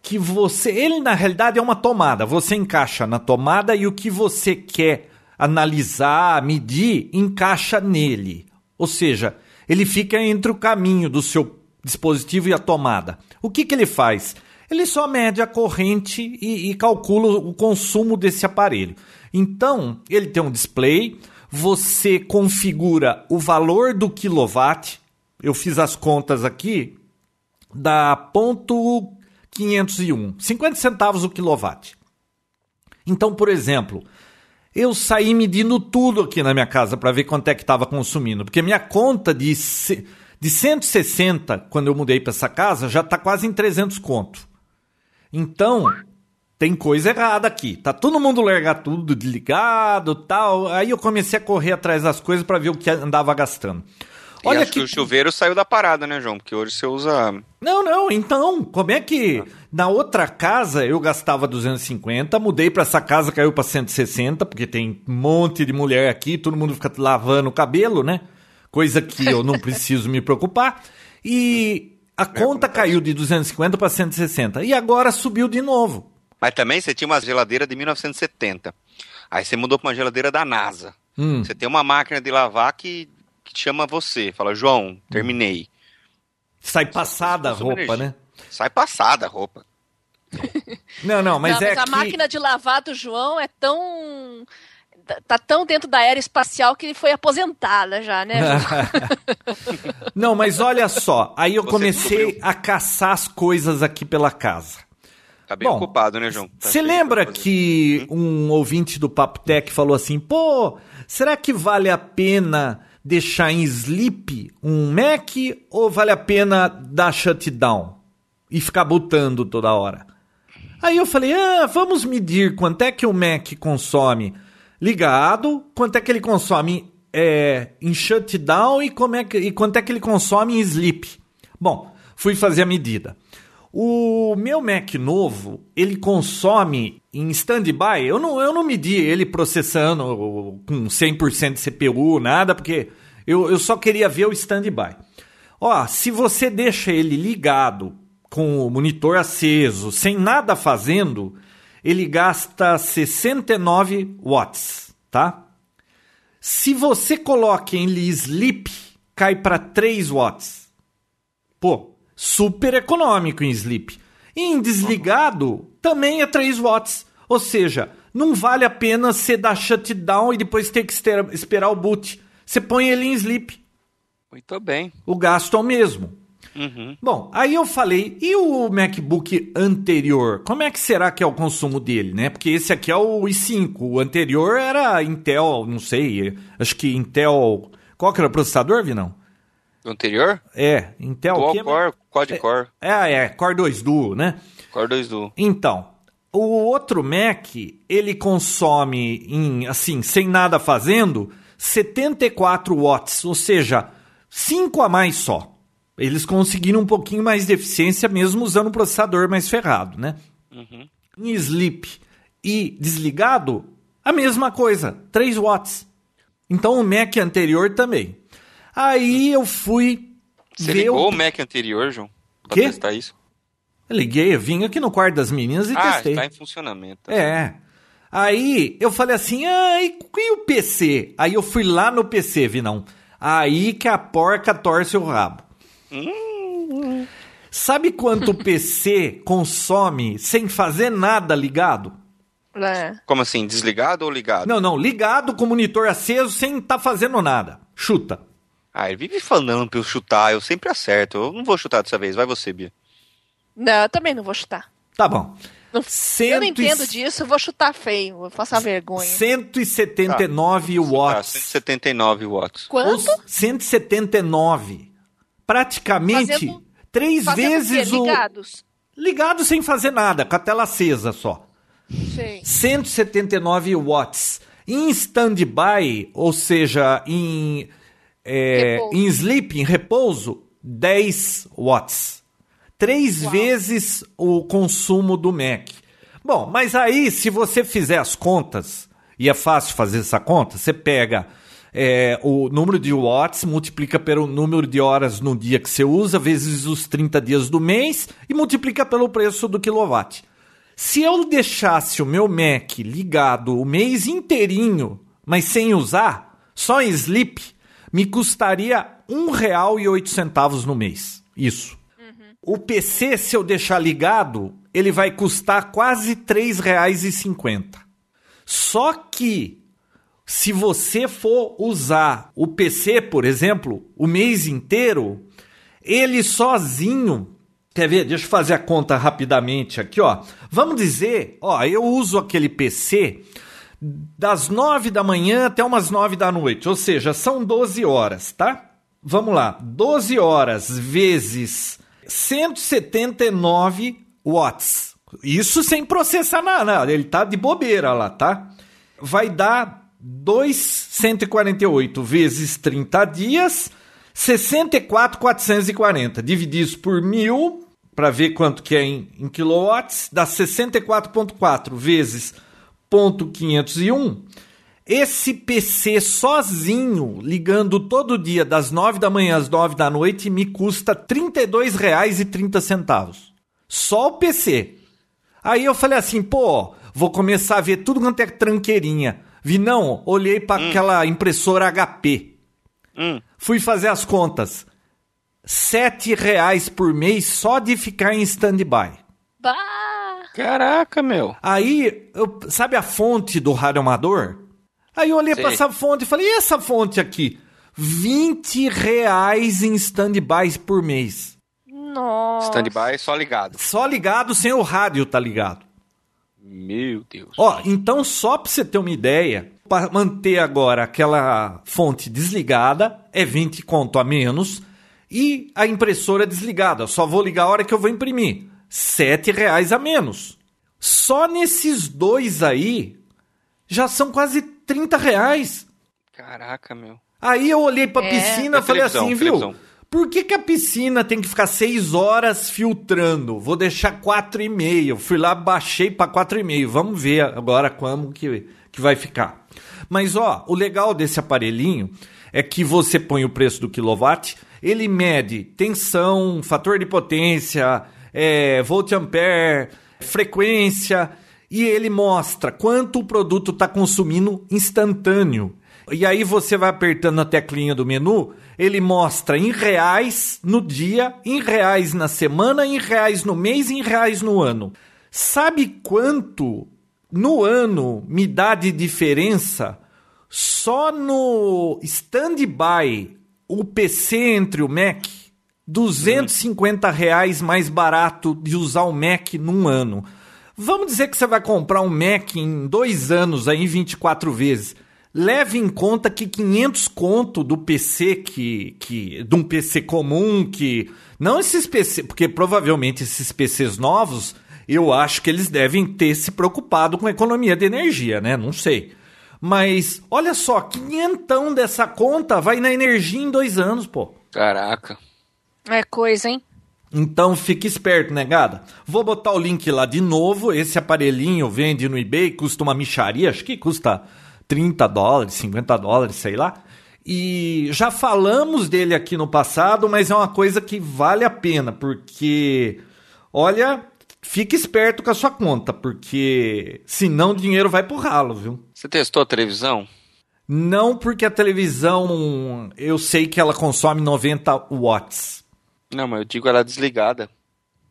S2: que você. Ele, na realidade, é uma tomada. Você encaixa na tomada e o que você quer analisar, medir, encaixa nele. Ou seja, ele fica entre o caminho do seu dispositivo e a tomada. O que, que ele faz? Ele só mede a corrente e, e calcula o consumo desse aparelho. Então, ele tem um display, você configura o valor do quilowatt. Eu fiz as contas aqui, dá ponto 501, 50 centavos o quilowatt. Então, por exemplo, eu saí medindo tudo aqui na minha casa para ver quanto é que estava consumindo, porque minha conta de, de 160, quando eu mudei para essa casa, já está quase em 300 conto. Então, tem coisa errada aqui. Tá todo mundo largar tudo desligado tal. Aí eu comecei a correr atrás das coisas para ver o que andava gastando.
S3: Olha que... que o chuveiro saiu da parada, né, João? Porque hoje você usa.
S2: Não, não, então, como é que na outra casa eu gastava 250, mudei para essa casa, caiu para 160, porque tem um monte de mulher aqui, todo mundo fica lavando o cabelo, né? Coisa que eu não *laughs* preciso me preocupar. E a é conta caiu de 250 para 160 e agora subiu de novo.
S3: Mas também você tinha uma geladeira de 1970. Aí você mudou para uma geladeira da NASA. Hum. Você tem uma máquina de lavar que que chama você, fala, João, terminei.
S2: Sai passada a roupa, né?
S3: Sai passada a roupa. *laughs*
S2: Não, não, mas não, é
S1: mas a
S2: que...
S1: máquina de lavar do João é tão tá tão dentro da era espacial que foi aposentada já, né? *laughs*
S2: não, mas olha só, aí eu Você comecei descobriu. a caçar as coisas aqui pela casa.
S3: Tá bem Bom, ocupado, né, João?
S2: Você tá lembra que um ouvinte do Papo Tech falou assim, pô, será que vale a pena deixar em sleep um Mac ou vale a pena dar shutdown e ficar botando toda hora? Aí eu falei, ah, vamos medir quanto é que o Mac consome ligado, quanto é que ele consome é, em shutdown e, como é que, e quanto é que ele consome em sleep. Bom, fui fazer a medida. O meu Mac novo, ele consome em standby. Eu não, eu não medi ele processando com 100% de CPU, nada, porque eu, eu só queria ver o standby. Ó, se você deixa ele ligado com o monitor aceso, sem nada fazendo, ele gasta 69 watts, tá? Se você coloca ele sleep, cai para 3 watts. Pô, super econômico em sleep. E em desligado também é 3 watts. Ou seja, não vale a pena você dar shutdown e depois ter que esperar o boot. Você põe ele em sleep.
S3: Muito bem.
S2: O gasto é o mesmo. Uhum. Bom, aí eu falei, e o MacBook anterior? Como é que será que é o consumo dele, né? Porque esse aqui é o i5, o anterior era Intel, não sei, acho que Intel... Qual que era o processador, Vinão?
S3: O anterior?
S2: É, Intel... Dual
S3: que... Core, Quad Core.
S2: É, é, é, Core 2 Duo, né?
S3: Core 2 Duo.
S2: Então, o outro Mac, ele consome, em, assim, sem nada fazendo, 74 watts, ou seja, 5 a mais só. Eles conseguiram um pouquinho mais de eficiência mesmo usando um processador mais ferrado, né? Uhum. Em sleep e desligado, a mesma coisa, 3 watts. Então o Mac anterior também. Aí eu fui
S3: Você ver ligou o... o Mac anterior, João? Pra
S2: Quê?
S3: testar isso?
S2: Eu liguei, eu vim aqui no quarto das meninas e
S3: ah,
S2: testei.
S3: Ah, está em funcionamento.
S2: É. Aí eu falei assim, ah, e, e o PC? Aí eu fui lá no PC, Vinão. Aí que a porca torce o rabo. Hum. Sabe quanto o PC consome sem fazer nada ligado?
S1: É.
S3: Como assim, desligado ou ligado?
S2: Não, não, ligado com o monitor aceso sem estar tá fazendo nada. Chuta.
S3: Ah, ele vive falando pra eu chutar, eu sempre acerto. Eu não vou chutar dessa vez, vai você, Bia.
S1: Não, eu também não vou chutar.
S2: Tá bom.
S1: Não, Cento... Eu não entendo disso, eu vou chutar feio, vou passar vergonha.
S2: 179 tá. watts.
S3: 179 watts.
S1: Quanto?
S2: 179. Praticamente fazendo, três fazendo vezes o.
S1: Ligados.
S2: Ligados sem fazer nada, com a tela acesa só.
S1: Sim.
S2: 179 watts. Em standby, ou seja, em, é, em sleep, em repouso, 10 watts três Uau. vezes o consumo do Mac. Bom, mas aí, se você fizer as contas, e é fácil fazer essa conta, você pega é, o número de watts, multiplica pelo número de horas no dia que você usa, vezes os 30 dias do mês, e multiplica pelo preço do quilowatt. Se eu deixasse o meu Mac ligado o mês inteirinho, mas sem usar, só em sleep, me custaria R$ 1,08 no mês. Isso. O PC, se eu deixar ligado, ele vai custar quase R$ 3,50. Só que se você for usar o PC, por exemplo, o mês inteiro, ele sozinho Quer ver? Deixa eu fazer a conta rapidamente aqui, ó. Vamos dizer, ó, eu uso aquele PC das 9 da manhã até umas 9 da noite, ou seja, são 12 horas, tá? Vamos lá, 12 horas vezes 179 watts. Isso sem processar nada. Ele tá de bobeira lá, tá? Vai dar 2,148 vezes 30 dias, 64,440. Dividir isso por mil, para ver quanto que é em, em quilowatts, dá 64,4 vezes 0,501. Esse PC sozinho, ligando todo dia das 9 da manhã às 9 da noite, me custa R$ 32,30. Só o PC. Aí eu falei assim, pô, vou começar a ver tudo quanto é tranqueirinha. Vi não, olhei para hum. aquela impressora HP. Hum. Fui fazer as contas. Sete reais por mês só de ficar em stand-by.
S3: Caraca, meu.
S2: Aí, eu, sabe a fonte do rádio amador? Aí eu olhei para essa fonte e falei, e essa fonte aqui? 20 reais em stand-by por mês.
S1: Nossa.
S3: Stand-by só ligado.
S2: Só ligado sem o rádio tá ligado.
S3: Meu Deus.
S2: Ó, então só pra você ter uma ideia, para manter agora aquela fonte desligada é 20 conto a menos e a impressora desligada. Só vou ligar a hora que eu vou imprimir. 7 reais a menos. Só nesses dois aí já são quase 30 reais.
S3: Caraca, meu.
S2: Aí eu olhei pra é. piscina e falei assim, viu? Por que, que a piscina tem que ficar seis horas filtrando? Vou deixar quatro e meio. Fui lá, baixei para quatro e meio. Vamos ver agora como que, que vai ficar. Mas ó, o legal desse aparelhinho é que você põe o preço do quilowatt, ele mede tensão, fator de potência, é, volt ampere, frequência e ele mostra quanto o produto está consumindo instantâneo. E aí você vai apertando a teclinha do menu, ele mostra em reais no dia, em reais na semana, em reais no mês, em reais no ano. Sabe quanto no ano me dá de diferença só no standby o PC entre o Mac? 250 reais mais barato de usar o Mac num ano. Vamos dizer que você vai comprar um Mac em dois anos, aí 24 vezes. Leve em conta que 500 conto do PC que, que de um PC comum que não esses PC, porque provavelmente esses PCs novos, eu acho que eles devem ter se preocupado com a economia de energia, né? Não sei. Mas olha só, quinhentão dessa conta vai na energia em dois anos, pô.
S3: Caraca.
S1: É coisa, hein?
S2: Então fique esperto, negada. Vou botar o link lá de novo. Esse aparelhinho vende no eBay, custa uma micharia, acho que custa 30 dólares, 50 dólares, sei lá. E já falamos dele aqui no passado, mas é uma coisa que vale a pena, porque olha, fique esperto com a sua conta, porque senão o dinheiro vai pro ralo, viu?
S3: Você testou a televisão?
S2: Não, porque a televisão eu sei que ela consome 90 watts.
S3: Não, mas eu digo ela desligada.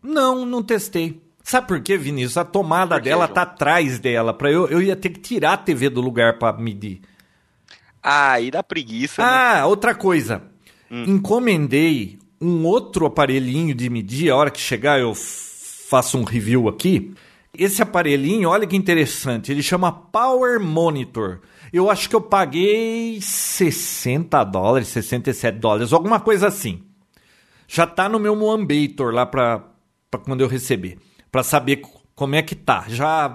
S2: Não, não testei. Sabe por quê, Vinícius? A tomada dela João? tá atrás dela. Pra eu, eu ia ter que tirar a TV do lugar para medir.
S3: Ah, e dá preguiça.
S2: Né? Ah, né? outra coisa. Hum. Encomendei um outro aparelhinho de medir. A hora que chegar, eu faço um review aqui. Esse aparelhinho, olha que interessante. Ele chama Power Monitor. Eu acho que eu paguei 60 dólares, 67 dólares, alguma coisa assim. Já tá no meu Moambator lá para quando eu receber para saber como é que tá. Já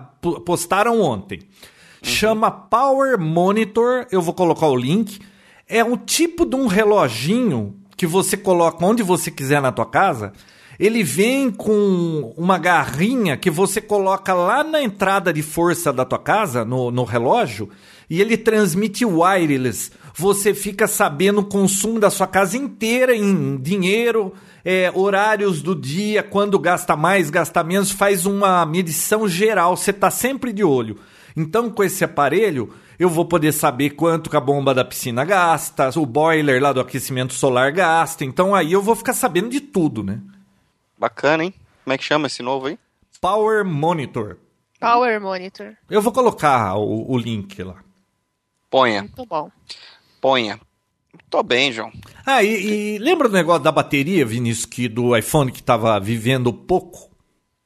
S2: postaram ontem. Uhum. Chama Power Monitor, eu vou colocar o link. É um tipo de um reloginho que você coloca onde você quiser na tua casa. Ele vem com uma garrinha que você coloca lá na entrada de força da tua casa, no, no relógio, e ele transmite wireless. Você fica sabendo o consumo da sua casa inteira em dinheiro, é, horários do dia, quando gasta mais, gasta menos, faz uma medição geral, você está sempre de olho. Então, com esse aparelho, eu vou poder saber quanto que a bomba da piscina gasta, o boiler lá do aquecimento solar gasta. Então, aí eu vou ficar sabendo de tudo, né?
S3: Bacana, hein? Como é que chama esse novo aí?
S2: Power Monitor.
S1: Power Monitor.
S2: Eu vou colocar o, o link lá.
S3: Ponha.
S1: Muito bom.
S3: Ponha. Tô bem, João.
S2: Ah, e, e, lembra do negócio da bateria, Vinícius, que do iPhone que tava vivendo pouco?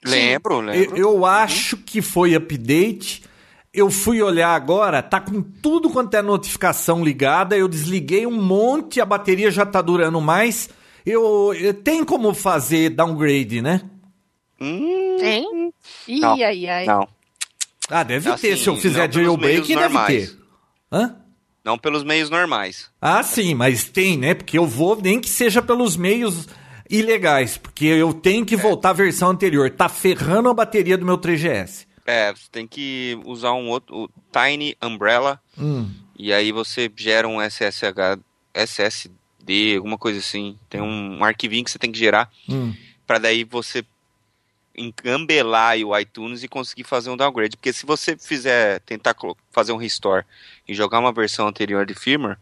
S3: Lembro, lembro.
S2: Eu, eu uhum. acho que foi update. Eu fui olhar agora, tá com tudo quanto é notificação ligada. Eu desliguei um monte, a bateria já tá durando mais. Eu, eu tem como fazer downgrade, né?
S3: Hum,
S1: Tem? Ih, ai, ai.
S3: não.
S2: Ah, deve
S3: Assim,
S2: ter. Se eu fizer jailbreak, deve
S3: normais.
S2: ter. Hã?
S3: Não pelos meios normais.
S2: Ah, sim, mas tem, né? Porque eu vou, nem que seja pelos meios ilegais, porque eu tenho que voltar à versão anterior. Tá ferrando a bateria do meu 3GS.
S3: É, você tem que usar um outro, o Tiny Umbrella,
S2: Hum.
S3: e aí você gera um SSH, SSD, alguma coisa assim. Tem um arquivinho que você tem que gerar,
S2: Hum.
S3: para daí você engambelar o iTunes e conseguir fazer um downgrade. Porque se você fizer, tentar fazer um restore e jogar uma versão anterior de firmware,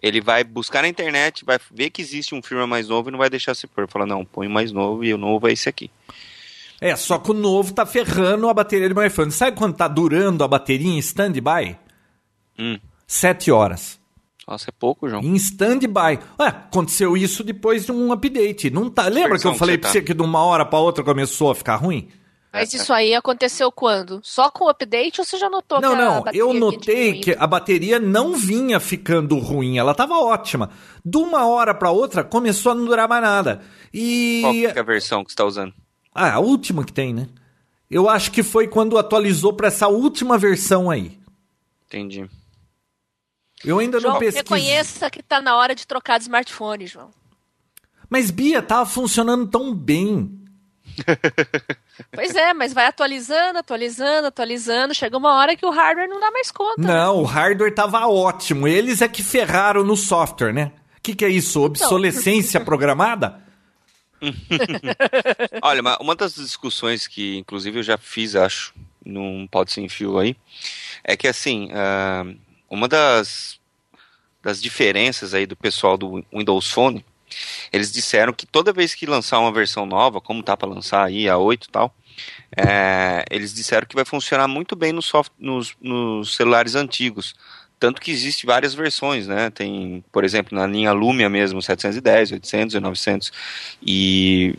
S3: ele vai buscar na internet, vai ver que existe um firmware mais novo e não vai deixar se pôr. Fala, não, põe mais novo e o novo é esse aqui.
S2: É, só que o novo tá ferrando a bateria do meu iPhone. Sabe quando tá durando a bateria em stand-by?
S3: Hum.
S2: Sete horas.
S3: Nossa, é pouco, João.
S2: Em stand-by. Ué, aconteceu isso depois de um update. Não tá... Lembra que eu
S3: que
S2: falei
S3: você
S2: pra
S3: tá?
S2: você que de uma hora pra outra começou a ficar ruim?
S1: Mas isso aí aconteceu quando? Só com o update ou você já notou
S2: Não,
S1: que a
S2: não,
S1: bateria
S2: eu notei que a bateria não vinha ficando ruim, ela tava ótima. De uma hora pra outra começou a não durar mais nada. E
S3: Qual que é a versão que você está usando?
S2: ah, a última que tem, né? Eu acho que foi quando atualizou pra essa última versão aí.
S3: Entendi.
S2: Eu ainda não
S1: João,
S2: pesquisei.
S1: reconheça que tá na hora de trocar de smartphone, João.
S2: Mas Bia tava funcionando tão bem. *laughs*
S1: Pois é, mas vai atualizando, atualizando, atualizando. Chega uma hora que o hardware não dá mais conta. né?
S2: Não, o hardware tava ótimo. Eles é que ferraram no software, né? O que, que é isso? Obsolescência *laughs* programada? *laughs*
S3: Olha, uma, uma das discussões que, inclusive, eu já fiz, acho, num Pode Sem Fio aí, é que, assim, ah, uma das, das diferenças aí do pessoal do Windows Phone, eles disseram que toda vez que lançar uma versão nova, como tá para lançar aí, a 8 e tal, é, eles disseram que vai funcionar muito bem no soft, nos, nos celulares antigos. Tanto que existe várias versões, né? Tem, por exemplo, na linha Lumia mesmo, 710, 800 e 900. E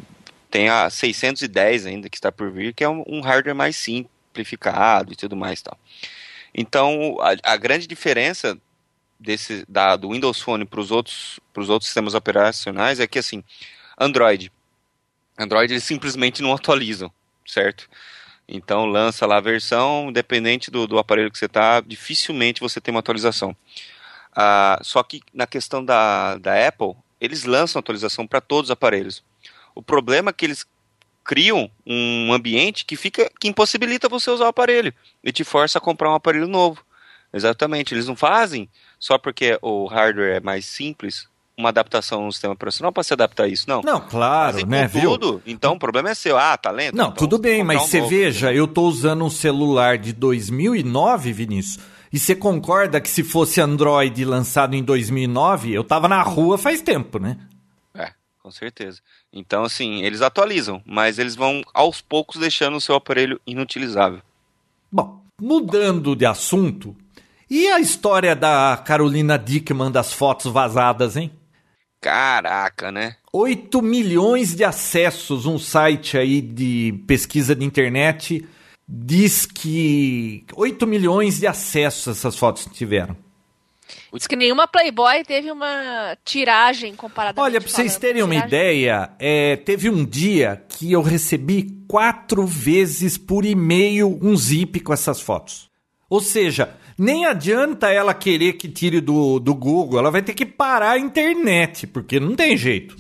S3: tem a 610 ainda que está por vir, que é um, um hardware mais simplificado e tudo mais tal. Então, a, a grande diferença desse da, do Windows Phone para os outros outros sistemas operacionais é que assim, Android, Android eles simplesmente não atualizam, certo? Então lança lá a versão, independente do, do aparelho que você está, dificilmente você tem uma atualização. Ah, só que na questão da, da Apple, eles lançam atualização para todos os aparelhos. O problema é que eles criam um ambiente que fica que impossibilita você usar o aparelho e te força a comprar um aparelho novo. Exatamente, eles não fazem só porque o hardware é mais simples uma adaptação no sistema operacional para se adaptar a isso, não.
S2: Não, claro,
S3: Fazem
S2: né, viu?
S3: tudo, então o problema é seu. Ah, tá lento?
S2: Não,
S3: Então
S2: tudo bem, mas
S3: um
S2: você
S3: novo.
S2: veja, eu tô usando um celular de 2009, Vinícius, e você concorda que se fosse Android lançado em 2009, eu tava na rua faz tempo, né?
S3: É, com certeza. Então, assim, eles atualizam, mas eles vão aos poucos deixando o seu aparelho inutilizável.
S2: Bom, mudando de assunto, e a história da Carolina Dickman das fotos vazadas, hein?
S3: Caraca, né?
S2: 8 milhões de acessos, um site aí de pesquisa de internet diz que 8 milhões de acessos essas fotos tiveram.
S1: Diz que nenhuma Playboy teve uma tiragem comparada
S2: Olha, pra vocês terem uma ideia, é, teve um dia que eu recebi quatro vezes por e-mail um zip com essas fotos. Ou seja, nem adianta ela querer que tire do, do Google, ela vai ter que parar a internet, porque não tem jeito.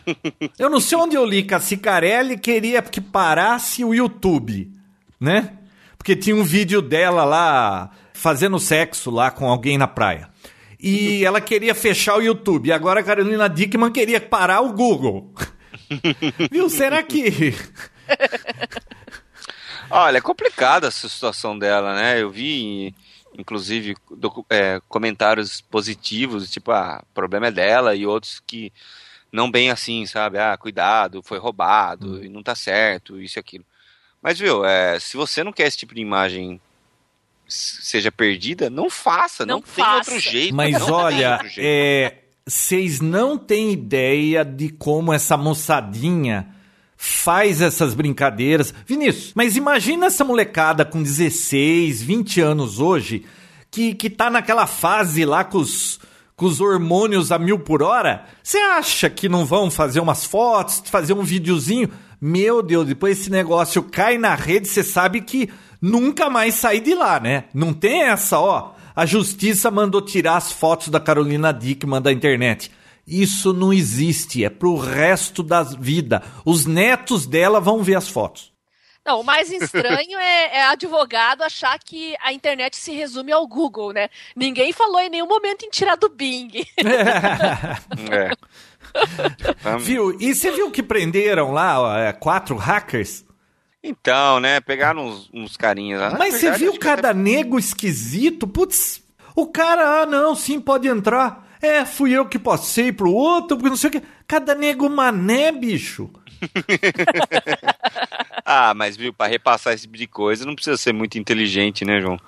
S2: *laughs* eu não sei onde eu li que a Cicarelli queria que parasse o YouTube, né? Porque tinha um vídeo dela lá fazendo sexo lá com alguém na praia. E ela queria fechar o YouTube. E agora a Carolina Dickman queria parar o Google. *laughs* Viu? Será que. *laughs*
S3: Olha, é complicada essa situação dela, né? Eu vi, inclusive, é, comentários positivos, tipo, ah, o problema é dela, e outros que não bem assim, sabe? Ah, cuidado, foi roubado, e não tá certo, isso e aquilo. Mas, viu, é, se você não quer esse tipo de imagem seja perdida, não faça, não,
S1: Não
S3: tem
S1: faça.
S3: outro jeito.
S2: Mas
S3: tem
S2: olha, é, vocês não têm ideia de como essa moçadinha faz essas brincadeiras. Vinícius, mas imagina essa molecada com 16, 20 anos hoje, que, que tá naquela fase lá com os, com os hormônios a mil por hora. Você acha que não vão fazer umas fotos, fazer um videozinho? Meu Deus, depois esse negócio cai na rede, você sabe que nunca mais sai de lá, né? Não tem essa, ó. A justiça mandou tirar as fotos da Carolina Dickman da internet. Isso não existe, é pro resto da vida. Os netos dela vão ver as fotos.
S1: Não, o mais estranho é, é advogado achar que a internet se resume ao Google, né? Ninguém falou em nenhum momento em tirar do Bing. *laughs* *laughs*
S2: é. viu? E você viu que prenderam lá ó, é, quatro hackers?
S3: Então, né? Pegaram uns, uns carinhas lá.
S2: Mas você viu cada até... nego esquisito? Putz, o cara, ah, não, sim, pode entrar. É, fui eu que passei pro outro, porque não sei o que. Cada nego mané, bicho. *laughs*
S3: ah, mas viu, para repassar esse tipo de coisa não precisa ser muito inteligente, né, João?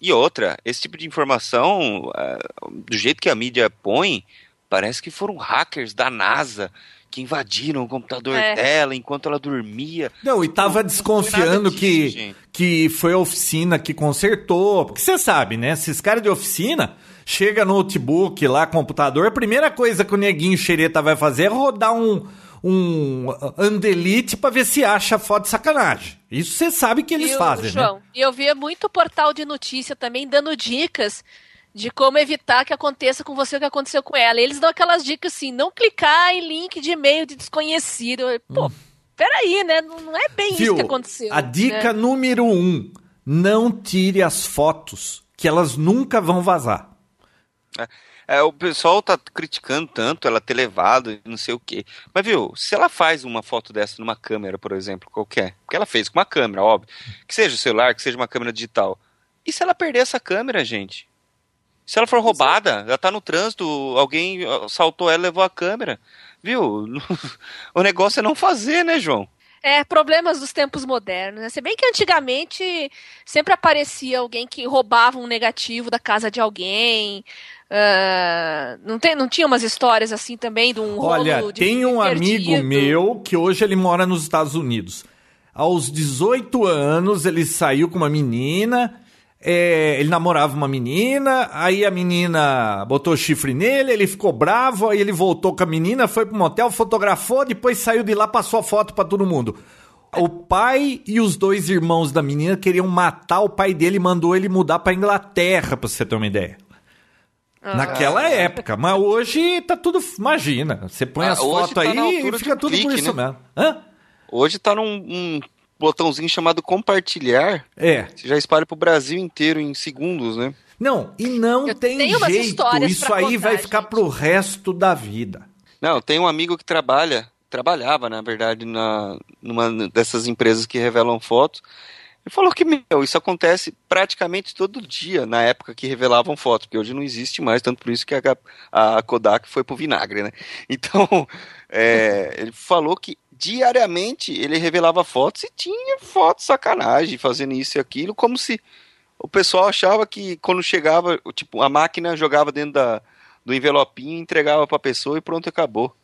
S3: E outra, esse tipo de informação, uh, do jeito que a mídia põe, parece que foram hackers da NASA que invadiram o computador é. dela enquanto ela dormia.
S2: Não, e tava desconfiando disso, que, que foi a oficina que consertou. Porque você sabe, né? Esses caras de oficina chega notebook lá, computador, a primeira coisa que o neguinho xereta vai fazer é rodar um, um Andelite para ver se acha foto de sacanagem. Isso você sabe que eles e fazem, João, né?
S1: E eu via muito portal de notícia também dando dicas de como evitar que aconteça com você o que aconteceu com ela. E eles dão aquelas dicas assim, não clicar em link de e-mail de desconhecido. Pô, hum. peraí, né? Não é bem Viu, isso que aconteceu.
S2: A dica né? número um, não tire as fotos, que elas nunca vão vazar.
S3: É. É, o pessoal tá criticando tanto ela ter levado e não sei o quê. Mas, viu, se ela faz uma foto dessa numa câmera, por exemplo, qualquer, porque ela fez com uma câmera, óbvio, que seja o celular, que seja uma câmera digital. E se ela perder essa câmera, gente? Se ela for roubada, ela tá no trânsito, alguém saltou ela e levou a câmera. Viu? *laughs* o negócio é não fazer, né, João?
S1: É, problemas dos tempos modernos. Né? Se bem que antigamente sempre aparecia alguém que roubava um negativo da casa de alguém, Uh, não, tem, não tinha umas histórias assim também de um
S2: Olha, tem um perdido. amigo meu que hoje ele mora nos Estados Unidos. Aos 18 anos, ele saiu com uma menina. É, ele namorava uma menina, aí a menina botou chifre nele, ele ficou bravo, aí ele voltou com a menina, foi pro motel, fotografou, depois saiu de lá, passou a foto para todo mundo. O pai e os dois irmãos da menina queriam matar o pai dele e mandou ele mudar pra Inglaterra, pra você ter uma ideia. Ah. Naquela época, mas hoje tá tudo. Imagina, você põe ah, as fotos tá aí e fica tudo clique, por isso né? mesmo. Hã?
S3: Hoje tá num um botãozinho chamado compartilhar.
S2: É.
S3: Você já espalha pro Brasil inteiro em segundos, né?
S2: Não, e não Eu tem jeito. Isso aí contar, vai ficar gente. pro resto da vida.
S3: Não, tem um amigo que trabalha, trabalhava, na verdade, na, numa dessas empresas que revelam fotos. Ele falou que, meu, isso acontece praticamente todo dia, na época que revelavam fotos, porque hoje não existe mais, tanto por isso que a, a Kodak foi pro vinagre, né? Então, *laughs* é, ele falou que diariamente ele revelava fotos e tinha fotos sacanagem, fazendo isso e aquilo, como se o pessoal achava que quando chegava, tipo, a máquina jogava dentro da, do envelopinho, entregava pra pessoa e pronto, acabou.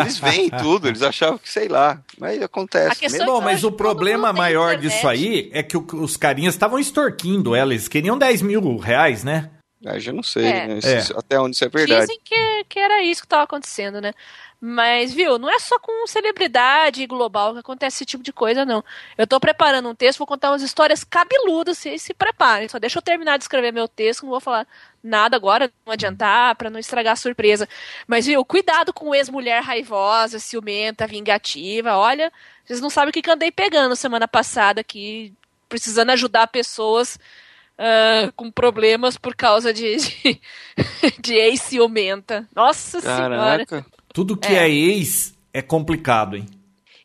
S3: Eles veem *laughs* tudo, eles achavam que sei lá, mas acontece.
S2: Bom, mas o problema maior disso aí é que os carinhas estavam extorquindo ela, eles queriam 10 mil reais, né?
S3: Ah, já não sei, é. Né? É. até onde isso é verdade.
S1: Dizem que, que era isso que estava acontecendo, né? Mas, viu, não é só com celebridade global que acontece esse tipo de coisa, não. Eu tô preparando um texto, vou contar umas histórias cabeludas, vocês se preparem. Só deixa eu terminar de escrever meu texto, não vou falar nada agora, não adiantar, para não estragar a surpresa. Mas, viu, cuidado com ex-mulher raivosa, ciumenta, vingativa. Olha, vocês não sabem o que, que andei pegando semana passada aqui, precisando ajudar pessoas Uh, com problemas por causa de, de, *laughs* de ex-ciumenta. Nossa Caraca. Senhora.
S2: Tudo que é, é ex é complicado, hein?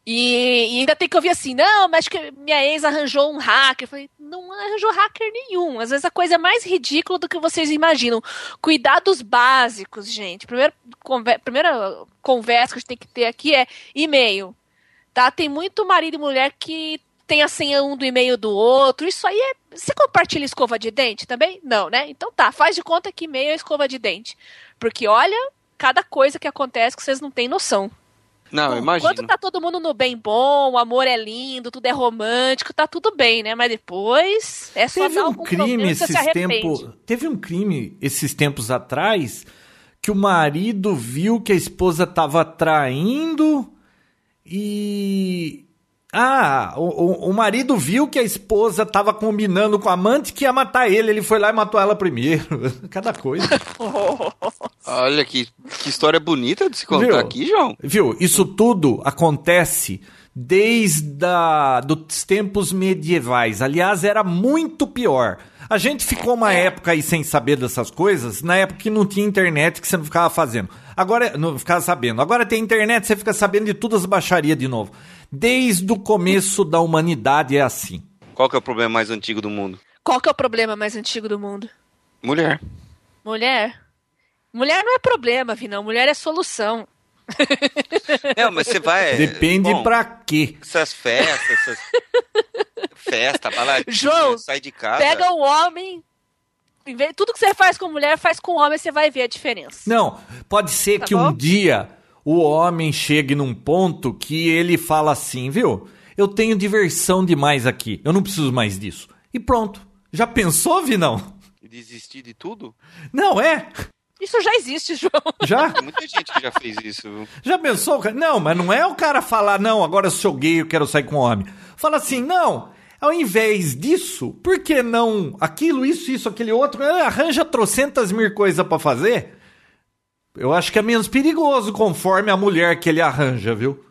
S1: E, e, ainda tem que ouvir assim, não, mas que minha ex arranjou um hacker. Eu falei, não arranjou hacker nenhum. Às vezes a coisa é mais ridícula do que vocês imaginam. Cuidados básicos, gente. Primeira, conver, primeira conversa que a gente tem que ter aqui é e-mail. Tá? Tem muito marido e mulher que tem a senha um do e-mail do outro. Isso aí é. Você compartilha escova de dente também? Não, né? Então tá, faz de conta que e-mail é escova de dente. Porque olha, cada coisa que acontece que vocês não têm noção.
S3: Não, imagina.
S1: Enquanto tá todo mundo no bem bom, o amor é lindo, tudo é romântico, tá tudo bem, né? Mas depois é só
S2: teve um crime esses tempos, teve um crime esses tempos atrás que o marido viu que a esposa tava traindo E. Ah, o, o marido viu que a esposa estava combinando com a amante que ia matar ele. Ele foi lá e matou ela primeiro. *laughs* Cada coisa.
S3: Olha que, que história bonita de se contar
S2: Viu?
S3: aqui, João.
S2: Viu? Isso tudo acontece desde a, dos tempos medievais. Aliás, era muito pior. A gente ficou uma época aí sem saber dessas coisas, na época que não tinha internet, que você não ficava fazendo. Agora, não ficava sabendo. Agora tem internet, você fica sabendo de todas as baixarias de novo. Desde o começo da humanidade é assim.
S3: Qual que é o problema mais antigo do mundo?
S1: Qual que é o problema mais antigo do mundo?
S3: Mulher.
S1: Mulher? Mulher não é problema, Vinão. Mulher é solução. *laughs*
S3: É, mas você vai.
S2: Depende
S3: bom,
S2: pra quê.
S3: Essas festas, essas. Festa, baladinha, *laughs*
S1: João,
S3: sai de casa.
S1: Pega um homem. Tudo que você faz com mulher, faz com homem, você vai ver a diferença.
S2: Não, pode ser
S1: Tá
S2: que
S1: bom?
S2: um dia o homem chegue num ponto que ele fala assim, viu? Eu tenho diversão demais aqui, eu não preciso mais disso. E pronto. Já pensou, Vinão?
S3: Desistir de tudo?
S2: Não é?
S1: Isso já existe, João.
S2: Já?
S3: Tem muita gente que já fez isso, viu?
S2: Já pensou? cara? Não, mas não é o cara falar, não, agora eu sou gay, eu quero sair com homem. Fala assim, não, ao invés disso, por que não aquilo, isso, isso, aquele outro? Ah, Arranja trocentas mil coisas pra fazer. Eu acho que é menos perigoso conforme a mulher que ele arranja, viu?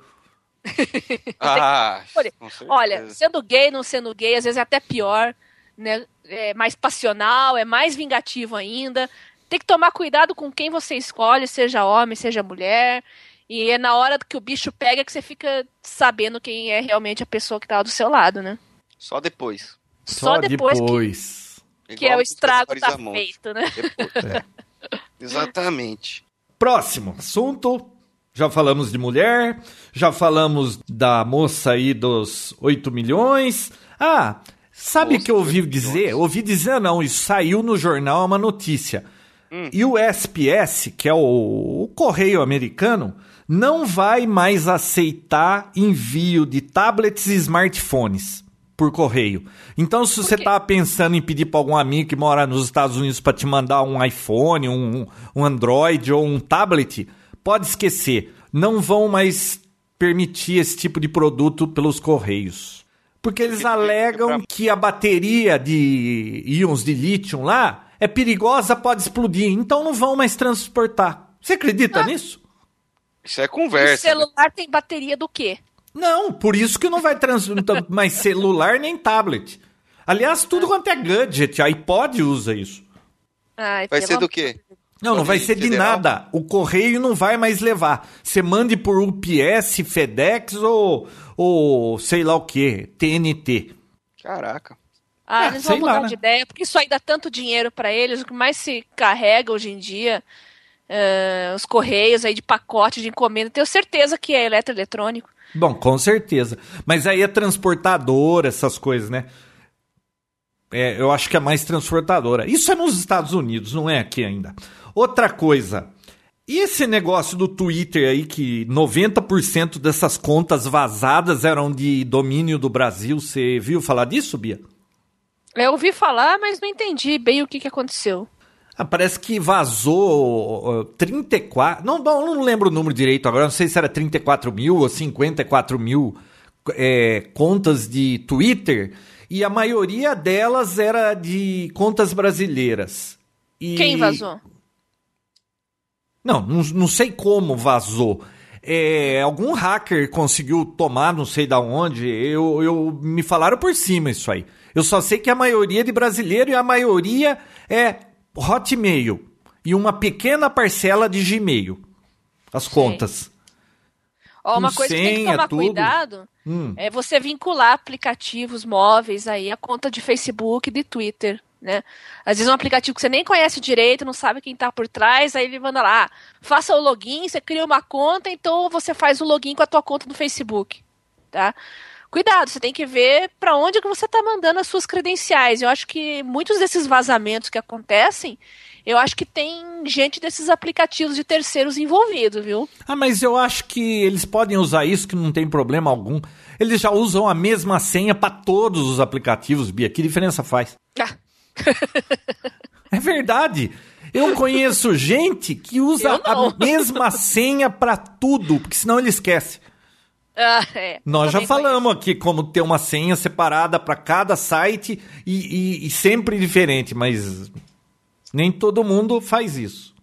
S2: *laughs*
S3: Ah, *laughs*
S1: Olha, sendo gay, não sendo gay, às vezes é até pior, né? É mais passional, é mais vingativo ainda. Tem que tomar cuidado com quem você escolhe, seja homem, seja mulher. E é na hora que o bicho pega que você fica sabendo quem é realmente a pessoa que tá do seu lado, né?
S3: Só depois.
S1: Só, depois,
S2: depois.
S1: Que, que é o estrago tá feito, né?
S3: Depois. *laughs* Exatamente.
S2: Próximo assunto. Já falamos de mulher, já falamos da moça aí dos 8 milhões. Ah, sabe o que eu ouvi
S3: 8
S2: dizer?
S3: milhões.
S2: Ouvi dizer não, isso saiu no jornal, uma notícia.
S3: Hum.
S2: E o SPS, que é o, o correio americano, não vai mais aceitar envio de tablets e smartphones por correio. Então, se você tá pensando em pedir para algum amigo que mora nos Estados Unidos para te mandar um iPhone, um, um Android ou um tablet, pode esquecer. Não vão mais permitir esse tipo de produto pelos correios. Porque eles alegam que a bateria de íons de lítio lá é perigosa, pode explodir. Então não vão mais transportar. Você acredita nisso?
S3: Isso é
S1: O
S3: conversa. né?
S1: celular tem bateria do quê?
S2: Não, por isso que não vai transportar mais celular nem tablet. Aliás, tudo quanto é gadget, a iPod usa isso.
S1: Ai,
S3: Vai ser do quê?
S2: Não, não vai ser de
S3: Federal?
S2: nada. O correio não vai mais levar. Você mande por UPS, FedEx ou, ou sei lá o que, TNT.
S3: Caraca.
S1: Ah,
S2: Ah,
S1: eles
S2: sei
S1: vão
S2: lá,
S1: mudar
S2: né?
S1: de ideia, porque isso aí dá tanto dinheiro pra eles, o que mais se carrega hoje em dia, eh, os correios aí de pacote de encomenda, tenho certeza que é eletroeletrônico.
S2: Bom, com certeza. Mas aí é transportadora, essas coisas, né? É, eu acho que é mais transportadora. Isso é nos Estados Unidos, não é aqui ainda. Outra coisa. E esse negócio do Twitter aí, que 90% dessas contas vazadas eram de domínio do Brasil, você viu falar disso, Bia?
S1: Eu ouvi falar, mas não entendi bem o que, que aconteceu.
S2: Ah, parece que vazou ó, 34. Não, não, não lembro o número direito agora, não sei se era 34 mil ou 54 mil é, contas de Twitter. E a maioria delas era de contas brasileiras. E-
S1: Quem vazou?
S2: Não, não, não sei como vazou. É, algum hacker conseguiu tomar, não sei da onde. Eu, eu me falaram por cima isso aí. Eu só sei que a maioria é de brasileiro e a maioria é Hotmail e uma pequena parcela de Gmail. As
S1: Sim.
S2: contas.
S1: Ó, uma
S2: Com
S1: coisa que tem que
S2: senha,
S1: tomar
S2: tudo.
S1: cuidado
S2: Hum.
S1: é você vincular aplicativos móveis aí à conta de Facebook e de Twitter, né? Às vezes é um aplicativo que você nem conhece direito, não sabe quem tá por trás, aí ele manda lá, ah, faça o login, você cria uma conta, então você faz o login com a tua conta do Facebook, tá? Cuidado, você tem que ver para onde que você tá mandando as suas credenciais. Eu acho que muitos desses vazamentos que acontecem, eu acho que tem gente desses aplicativos de terceiros envolvidos, viu?
S2: Ah, mas eu acho que eles podem usar isso que não tem problema algum. Eles já usam a mesma senha para todos os aplicativos, Bia. Que diferença faz?
S1: Ah, *laughs*
S2: É verdade. Eu conheço gente que usa a mesma senha pra tudo, porque senão ele esquece.
S1: Ah, é.
S2: Nós já falamos aqui como ter uma senha separada para cada site e, e- e sempre diferente, mas nem todo mundo faz isso.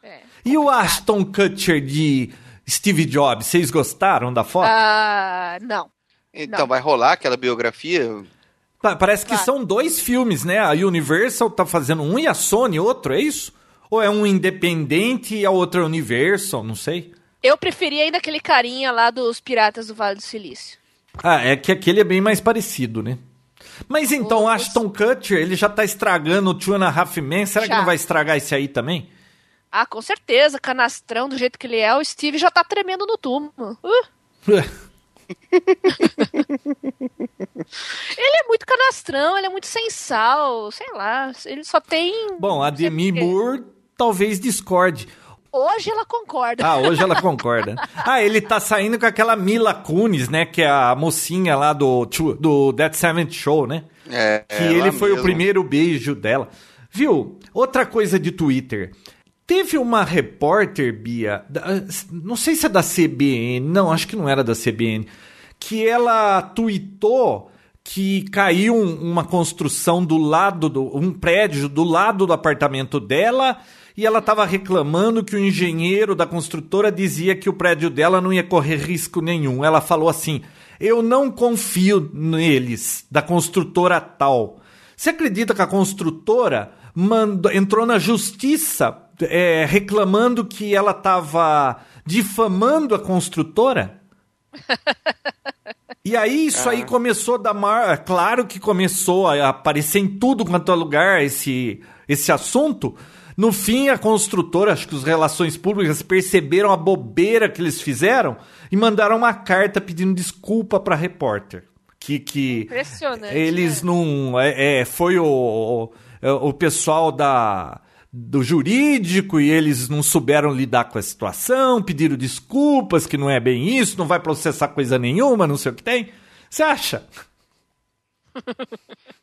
S1: conheço. É.
S2: E o Ashton Kutcher de Steve Jobs, vocês gostaram da foto?
S1: Ah, não.
S3: Então
S1: Não.
S3: vai rolar aquela biografia?
S2: Pa- Parece que
S1: Vai.
S2: são dois filmes, né? A Universal tá fazendo um e a Sony outro, é isso? Ou é um independente e a outra é Universal, não sei.
S1: Eu preferi ainda aquele carinha lá dos Piratas do Vale do Silício.
S2: Ah, é que aquele é bem mais parecido, né? Mas então,
S1: O-
S2: Ashton Kutcher, ele já tá estragando o Two and a Half Men, será que
S1: Já.
S2: não vai estragar esse aí também?
S1: Ah, com certeza, canastrão do jeito que ele é, o Steve já tá tremendo no túmulo. Uh, *laughs* ele é muito canastrão, ele é muito sem sal, sei lá. Ele só tem.
S2: Bom, a Demi. Moore talvez discorde.
S1: Hoje ela concorda.
S2: Ah, hoje ela concorda. *laughs* Ah, ele tá saindo com aquela Mila Kunis, né? Que é a mocinha lá do, do That Seventh Show, né?
S3: É,
S2: que
S3: ela
S2: ele foi o
S3: mesmo.
S2: primeiro beijo dela. Viu? Outra coisa de Twitter. Teve uma repórter, Bia, da- não sei se é da CBN, não, acho que não era da CBN, que ela tweetou que caiu um- uma construção do lado do um prédio do lado do apartamento dela e ela estava reclamando que o engenheiro da construtora dizia que o prédio dela não ia correr risco nenhum. Ela falou assim: "Eu não confio neles da construtora tal". Você acredita que a construtora mandou, entrou na justiça é, reclamando que ela estava difamando a construtora? *laughs* E aí isso aí começou a dar maior... Claro que começou a aparecer em tudo quanto é lugar esse, esse assunto. No fim, a construtora, acho que os relações públicas perceberam a bobeira que eles fizeram e mandaram uma carta pedindo desculpa para a repórter. Que, que
S1: Impressionante,
S2: eles
S1: né?
S2: não... É, é, foi o, o, o pessoal da do jurídico e eles não souberam lidar com a situação, pediram desculpas, que não é bem isso, não vai processar coisa nenhuma, não sei o que tem. Você acha?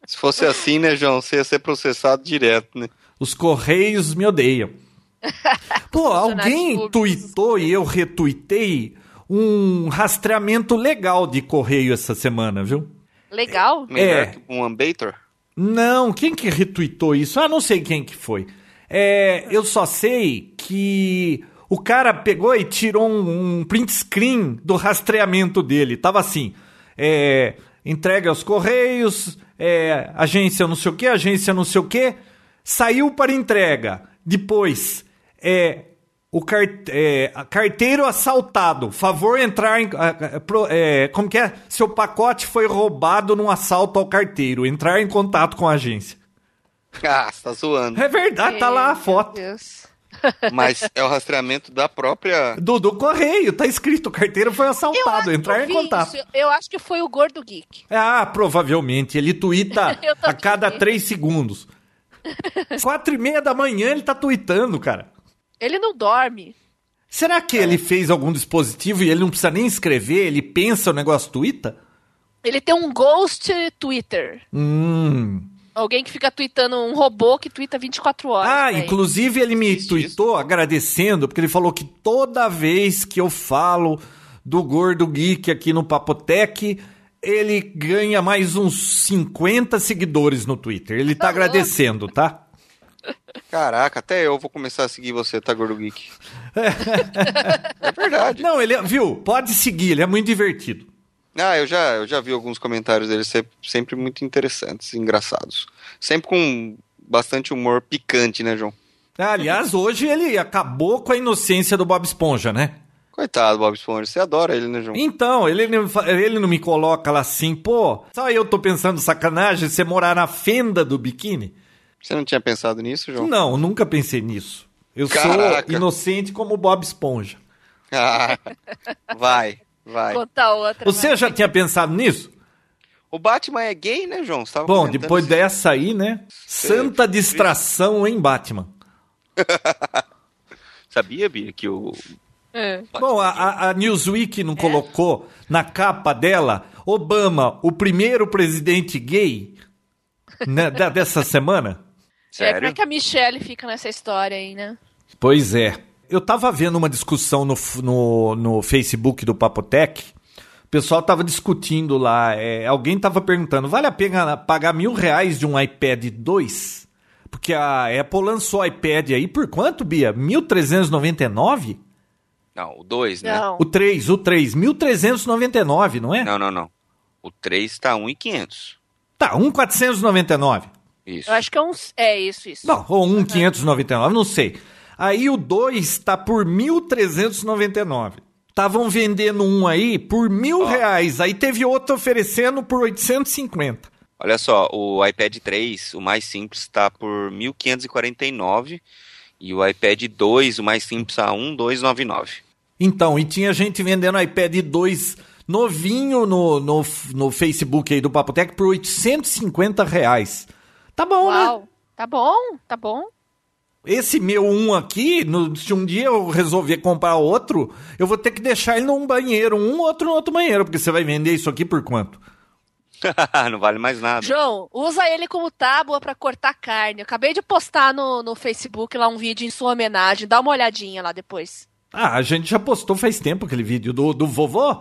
S3: Se fosse assim, né, João? Você ia ser processado direto, né?
S2: Os Correios me odeiam. *laughs* Pô, alguém tuitou e eu retuitei um rastreamento legal de correio essa semana, viu?
S1: Legal.
S3: Melhor
S2: É.
S3: que um Ambator?
S2: Não, quem que retuitou isso? Ah, não sei quem que foi. É, eu só sei que o cara pegou e tirou um, um print screen do rastreamento dele. Tava assim, é, entrega aos correios, é, agência não sei o que, agência não sei o que, saiu para entrega. Depois, é, o car é, carteiro assaltado. Favor entrar em. é, como que é? Seu pacote foi roubado num assalto ao carteiro. Entrar em contato com a agência. *laughs*
S3: Ah, você tá zoando.
S2: É verdade, tá lá a
S1: Meu
S2: foto.
S1: Deus.
S3: Mas é o rastreamento da própria.
S2: Do, do correio, tá escrito: o carteiro foi assaltado. Entrar em contato.
S1: isso. Eu acho que foi o Gordo Geek.
S2: Ah, provavelmente. Ele tuita *laughs* a cada
S1: vi.
S2: três segundos. *laughs* Quatro e meia da manhã ele tá tuitando, cara.
S1: Ele não dorme.
S2: Será que ele fez algum dispositivo e ele não precisa nem escrever? Ele pensa o negócio tuita?
S1: Ele tem um ghost Twitter.
S2: Hum.
S1: Alguém que fica tweetando, um robô que twitta 24 horas.
S2: Ah,
S1: né?
S2: inclusive ele me tweetou agradecendo, porque ele falou que toda vez que eu falo do Gordo Geek aqui no Papotec, ele ganha mais uns 50 seguidores no Twitter. Ele tá
S1: Tá
S2: agradecendo, tá?
S3: Caraca, até eu vou começar a seguir você, tá, Gordo Geek? é verdade.
S2: Não, ele, é- viu? Pode seguir, ele é muito divertido.
S3: Ah, eu já, eu já vi alguns comentários dele sempre, sempre muito interessantes, engraçados. Sempre com bastante humor picante, né, João?
S2: Aliás, hoje ele acabou com a inocência do Bob Esponja, né?
S3: Coitado, Bob Esponja. Você adora ele, né, João?
S2: Então, ele, ele não me coloca lá assim, pô, só eu tô pensando sacanagem você morar na fenda do biquíni?
S3: Você não tinha pensado nisso, João?
S2: Não, nunca pensei nisso. Eu
S3: Caraca.
S2: sou inocente como o Bob Esponja.
S3: Ah, vai, vai.
S1: Conta outra.
S2: Você
S1: vai.
S2: já tinha pensado nisso?
S3: O Batman é gay, né, João? Você tava
S2: Bom, depois
S3: isso.
S2: dessa aí, né? Santa distração em Batman. *laughs*
S3: Sabia, Bia, que o...
S1: É.
S2: Bom, a, a- Newsweek não colocou na capa dela Obama, o primeiro presidente gay né, da- dessa semana?
S1: É, *laughs* como
S3: Sério?
S1: é que a Michelle fica nessa história aí, né?
S2: Pois é. Eu tava vendo uma discussão no, no, no Facebook do Papotec O pessoal tava discutindo lá, é, alguém tava perguntando, vale a pena pagar mil reais de um iPad 2? Porque a Apple lançou o iPad aí por quanto, Bia? 1.399?
S3: Não, o 2, né?
S1: Não.
S2: O 3, o 3, 1.399, não é?
S3: Não, não, não. O 3 tá 1,500.
S2: Tá, 1.499.
S3: Isso.
S1: Eu acho que é uns. É isso, isso.
S2: Não, ou 1.599, não sei. Aí o 2 tá por 1.399. Estavam vendendo um aí por mil
S3: Ó.
S2: reais. Aí teve outro oferecendo por 850.
S3: Olha só, o iPad 3, o mais simples, tá por 1.549 e o iPad 2, o mais simples, a 1.299.
S2: Então, e tinha gente vendendo iPad 2 novinho no, no, no Facebook aí do Papotec por 850 reais. Tá bom, né?
S1: Uau. Tá bom, tá bom.
S2: Esse meu um aqui, no- se um dia eu resolver comprar outro, eu vou ter que deixar ele num banheiro, um outro no outro banheiro, porque você vai vender isso aqui por quanto? *laughs*
S3: não vale mais nada.
S1: João, usa ele como tábua pra cortar carne. Eu acabei de postar no, no Facebook lá um vídeo em sua homenagem. Dá uma olhadinha lá depois.
S2: Ah, a gente já postou faz tempo aquele vídeo do, do vovô.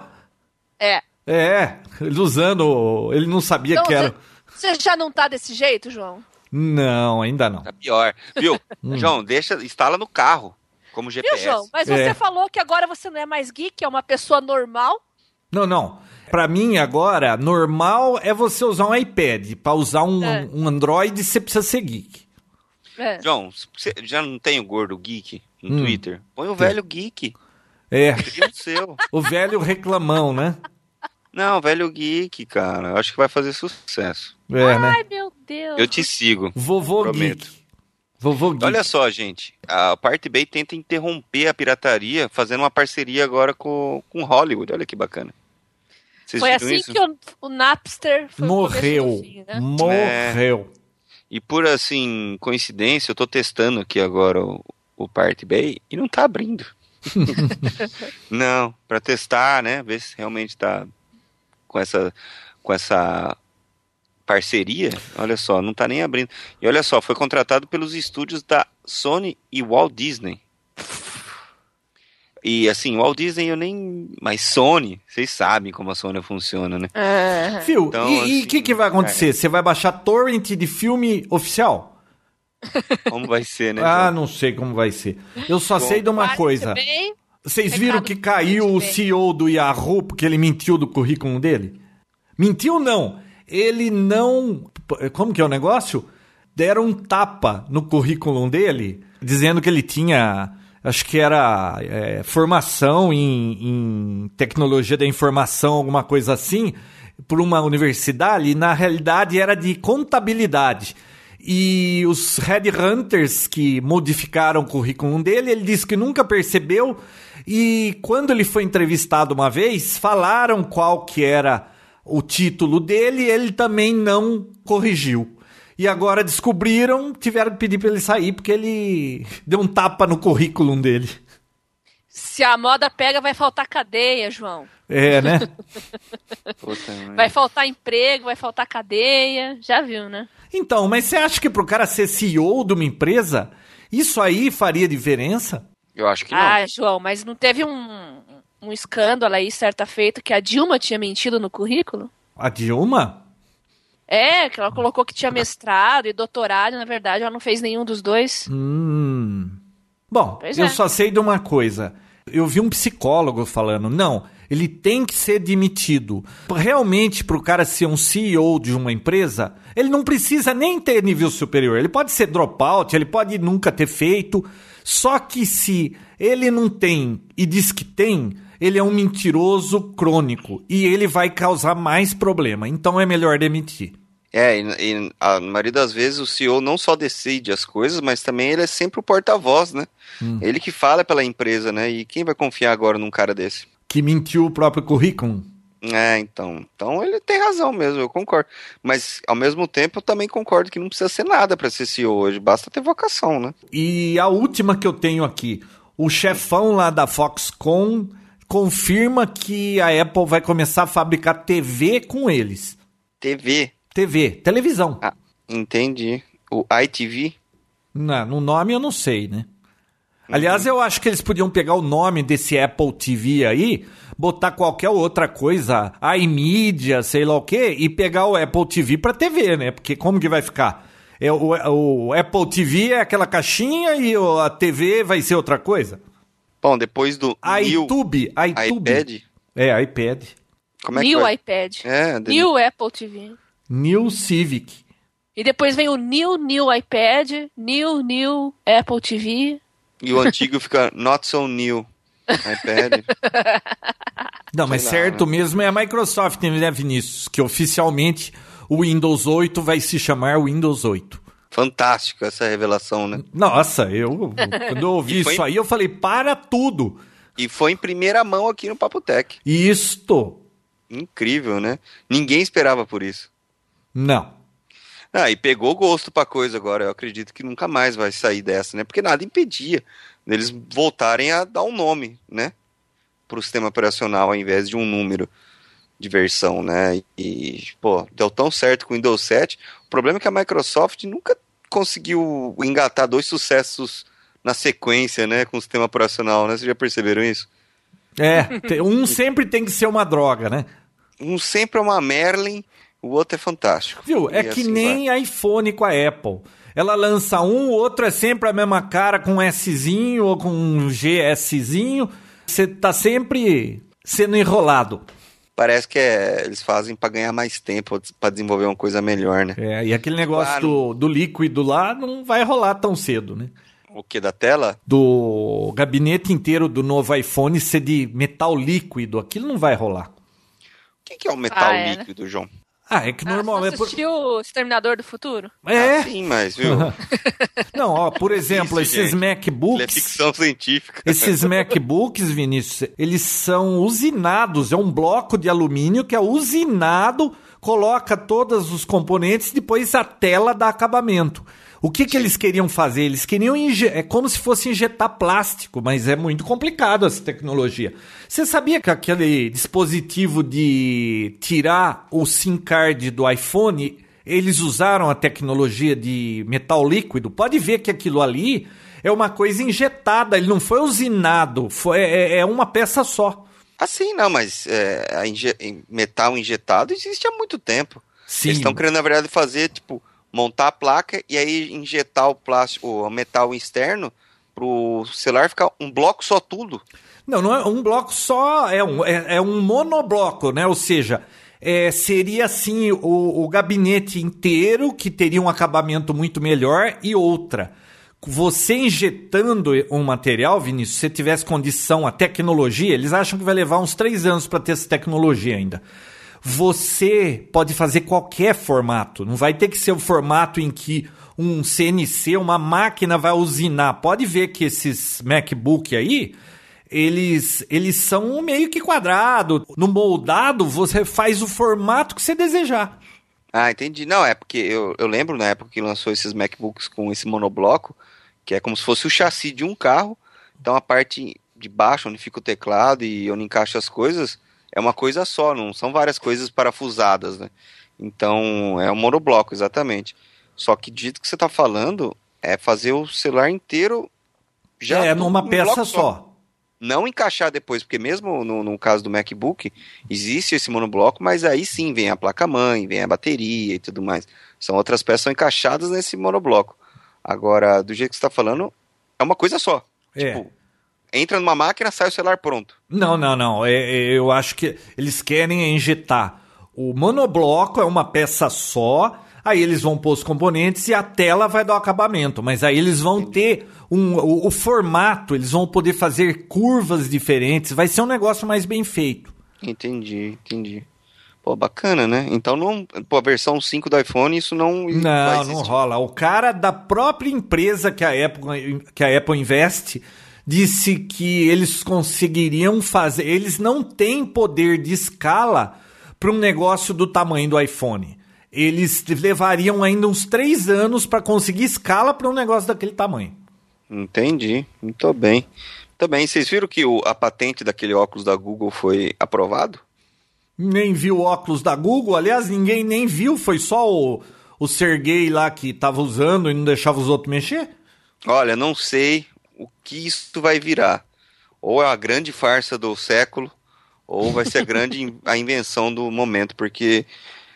S1: É.
S2: É, ele usando. Ele não sabia
S1: Então,
S2: que era.
S1: Você já não tá desse jeito, João?
S2: Não, ainda não.
S3: Tá pior. Viu? *laughs* João, deixa, instala no carro, como
S1: Viu,
S3: GPS.
S1: João? Mas
S2: É.
S1: você falou que agora você não é mais geek, é uma pessoa normal.
S2: Não, não. Pra mim, agora, normal é você usar um iPad. Pra usar um,
S1: É.
S2: um Android, você precisa ser geek.
S1: É.
S3: João, você já não tem o gordo geek no
S2: Hum.
S3: Twitter? Põe o velho geek.
S2: É,
S3: Cria o seu. *laughs*
S2: o velho reclamão, né?
S3: Não, velho geek, cara. Eu Acho que vai fazer sucesso.
S2: É, né?
S1: Ai, meu Deus.
S3: Eu te sigo.
S2: Vovô
S3: Prometo.
S2: geek. Vovô geek.
S3: Olha só, gente. A Parte Bay tenta interromper a pirataria fazendo uma parceria agora com, com Hollywood. Olha que bacana. Vocês
S1: Foi assim
S3: isso?
S1: que o, o Napster
S2: Morreu.
S1: fim, né?
S2: Morreu.
S3: E por assim, coincidência, eu tô testando aqui agora o, o Part Bay e não tá abrindo. *laughs* não, pra testar, né? Ver se realmente tá com essa com essa parceria. Olha só, não tá nem abrindo. E olha só, foi contratado pelos estúdios da Sony e Walt Disney. E assim, Walt Disney eu nem. Mas Sony, vocês sabem como a Sony funciona, né?
S1: É.
S2: Fio,
S3: Então,
S2: e o
S3: assim,
S2: que, que vai acontecer? Você vai baixar torrent de filme oficial?
S3: Como vai ser, né? *laughs*
S2: Ah, não sei como vai ser. Eu só
S3: Bom,
S2: sei de uma coisa.
S1: bem-
S2: Vocês viram que caiu o. CEO do Yahoo porque ele mentiu do currículo dele? Mentiu não. Ele não. Como que é o negócio? Deram um tapa no currículo dele, dizendo que ele tinha. Acho que era é, formação em, em tecnologia da informação, alguma coisa assim, por uma universidade, e na realidade era de contabilidade. E os headhunters que modificaram o currículo dele, ele disse que nunca percebeu. E quando ele foi entrevistado uma vez, falaram qual que era o título dele, ele também não corrigiu. E agora descobriram, tiveram que pedir para ele sair porque ele *laughs* deu um tapa no currículo dele.
S1: Se a moda pega, vai faltar cadeia, João.
S2: É, né? *laughs*
S1: Vai faltar emprego, vai faltar cadeia. Já viu, né?
S2: Então, mas você acha que pro cara ser CEO de uma empresa, isso aí faria diferença?
S3: Eu acho que não.
S1: Ah, João, mas não teve um, um escândalo aí, certa feita, que a Dilma tinha mentido no currículo?
S2: A Dilma?
S1: É, que ela colocou que tinha mestrado e doutorado, e na verdade ela não fez nenhum dos dois.
S2: Hum. Bom,
S1: Pois
S2: eu
S1: é.
S2: só sei de uma coisa. Eu vi um psicólogo falando, não, ele tem que ser demitido. Realmente, para o cara ser um CEO de uma empresa, ele não precisa nem ter nível superior. Ele pode ser dropout, ele pode nunca ter feito. Só que se ele não tem e diz que tem, ele é um mentiroso crônico e ele vai causar mais problema. Então é melhor demitir.
S3: É, e, e a maioria das vezes o CEO não só decide as coisas, mas também ele é sempre o porta-voz, né?
S2: Hum.
S3: Ele que fala pela empresa, né? E quem vai confiar agora num cara desse?
S2: Que mentiu o próprio currículo.
S3: É, então. Então ele tem razão mesmo, eu concordo. Mas ao mesmo tempo eu também concordo que não precisa ser nada pra ser CEO hoje, basta ter vocação, né?
S2: E a última que eu tenho aqui, o chefão lá da Foxconn confirma que a Apple vai começar a fabricar TV com eles.
S3: TV.
S2: TV, televisão.
S3: Ah, entendi. O ITV.
S2: Na- no nome eu não sei, né? Aliás, eu acho que eles podiam pegar o nome desse Apple TV aí, botar qualquer outra coisa, iMedia, sei lá o quê, e pegar o Apple TV pra TV, né? Porque como que vai ficar? É, o, o Apple TV é aquela caixinha e a TV vai ser outra coisa?
S3: Bom, depois do New
S2: iTube, iTube.
S3: iPad,
S2: É, iPad.
S3: como é que
S1: New
S3: vai?
S1: iPad.
S3: É,
S1: New Apple TV.
S2: New Civic.
S1: E depois vem o New New iPad, New New Apple TV.
S3: E o antigo fica Not So New iPad. *laughs*
S2: Não, mas
S3: lá,
S2: certo mesmo é a Microsoft, né, Vinícius? Que oficialmente o Windows 8 vai se chamar Windows 8.
S3: Fantástico essa revelação, né?
S2: Nossa, eu quando eu ouvi
S3: foi-
S2: isso aí, eu falei, para tudo.
S3: E foi em primeira mão aqui no Papo Tech.
S2: Isto.
S3: Incrível, né? Ninguém esperava por isso.
S2: Não.
S3: Ah, e pegou gosto pra coisa agora. Eu acredito que nunca mais vai sair dessa, né? Porque nada impedia deles voltarem a dar um nome, né? Pro sistema operacional ao invés de um número de versão, né? E, pô, deu tão certo com o Windows 7. O problema é que a Microsoft nunca conseguiu engatar dois sucessos na sequência, né? Com o sistema operacional, né? Vocês já perceberam isso?
S2: É, um sempre tem que ser uma droga, né?
S3: Um sempre é uma Merlin, o outro é fantástico.
S2: Viu? É
S3: E
S2: que
S3: assim
S2: nem iPhone com a Apple. Ela lança um, o outro é sempre a mesma cara com um Szinho ou com um GSzinho. Você tá sempre sendo enrolado.
S3: Parece que é- eles fazem pra ganhar mais tempo, pra desenvolver uma coisa melhor, né?
S2: É, e aquele negócio
S3: Claro.
S2: do, do líquido lá não vai rolar tão cedo, né?
S3: O que da tela?
S2: Do gabinete inteiro do novo iPhone ser de metal líquido, aquilo não vai rolar.
S3: O que, que é o metal
S1: Ah, é, né?
S3: líquido, João?
S2: Ah, é que
S1: Ah, você assistiu o Exterminador do Futuro?
S2: É.
S3: Ah, sim, mas, viu? *laughs*
S2: Não, ó, por exemplo,
S3: Isso,
S2: esses
S3: gente. Ele é
S2: MacBooks.
S3: ficção científica.
S2: Esses *laughs* MacBooks, Vinícius, eles são usinados. É um bloco de alumínio que é usinado, coloca todos os componentes, depois a tela dá acabamento. O que, que eles queriam fazer? Eles queriam inje- é como se fosse injetar plástico, mas é muito complicado essa tecnologia. Você sabia que aquele dispositivo de tirar o SIM card do iPhone, eles usaram a tecnologia de metal líquido? Pode ver que aquilo ali é uma coisa injetada, ele não foi usinado, foi, é, é uma peça só.
S3: Assim, não, mas é, inje- metal injetado existe há muito tempo.
S2: Sim.
S3: Eles estão querendo, na verdade, fazer, tipo, montar a placa e aí injetar o plástico, o metal externo pro celular ficar um bloco só tudo.
S2: Não, não é um bloco só, é um, é, é um monobloco, né? Ou seja, é, seria assim o, o gabinete inteiro que teria um acabamento muito melhor e outra. Você injetando um material, Vinícius, se você tivesse condição, a tecnologia, eles acham que vai levar uns três anos para ter essa tecnologia ainda. Você pode fazer qualquer formato, não vai ter que ser o formato em que um CNC, uma máquina vai usinar. Pode ver que esses MacBook aí, eles, eles são meio que quadrado. No moldado, você faz o formato que você desejar.
S3: Ah, entendi. Não, é porque eu, eu lembro na época que lançou esses MacBooks com esse monobloco, que é como se fosse o chassi de um carro. Então a parte de baixo, onde fica o teclado e onde encaixa as coisas, é uma coisa só, não são várias coisas parafusadas, né? Então é um monobloco, exatamente. Só que do jeito que você está falando, é fazer o celular inteiro já
S2: é, numa
S3: num
S2: peça
S3: bloco
S2: só.
S3: não encaixar depois, porque mesmo no, no caso do MacBook, existe esse monobloco, mas aí sim vem a placa-mãe, vem a bateria e tudo mais. São outras peças que são encaixadas nesse monobloco. Agora, do jeito que você está falando, é uma coisa só.
S2: É.
S3: Tipo, entra numa máquina, sai o celular pronto.
S2: Não, não, não. É, é, eu acho que eles querem injetar. O monobloco é uma peça só, aí eles vão pôr os componentes e a tela vai dar o acabamento. Mas aí eles vão ter um, o, o formato, eles vão poder fazer curvas diferentes. Vai ser um negócio mais bem feito.
S3: Entendi, entendi. Pô, bacana, né? Então, não, pô, a versão 5 do iPhone, isso não
S2: Não, não rola. O cara da própria empresa que a Apple, que a Apple investe disse que eles conseguiriam fazer. Eles não têm poder de escala para um negócio do tamanho do iPhone. Eles levariam ainda uns três anos para conseguir escala para um negócio daquele tamanho.
S3: Entendi, muito bem. Muito bem, vocês viram que o- a patente daquele óculos da Google foi aprovado?
S2: Nem viu o óculos da Google, aliás, ninguém nem viu, foi só o, o Sergey lá que estava usando e não deixava os outros mexer.
S3: Olha, não sei o que isso vai virar. Ou é a grande farsa do século, ou vai ser a grande *laughs* a invenção do momento, porque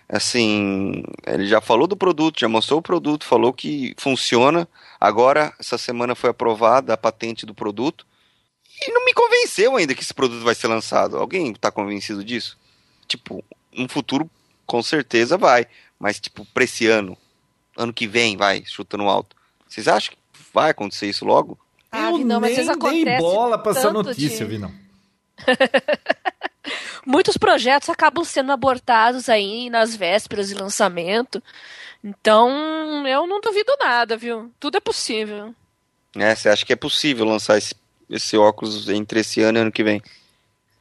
S3: assim, ele já falou do produto, já mostrou o produto, falou que funciona. Agora, essa semana foi aprovada a patente do produto. E não me convenceu ainda que esse produto vai ser lançado. Alguém está convencido disso? Tipo, no futuro, com certeza vai. Mas, tipo, pra esse ano, ano que vem, vai, chutando alto. Vocês acham que vai acontecer isso logo?
S2: Ah, eu não, mas nem dei bola pra essa notícia, de... Vinão. *laughs*
S1: Muitos projetos acabam sendo abortados aí nas vésperas de lançamento. Então, eu não duvido nada, viu? Tudo é possível.
S3: É, você acha que é possível lançar esse, esse óculos entre esse ano e ano que vem?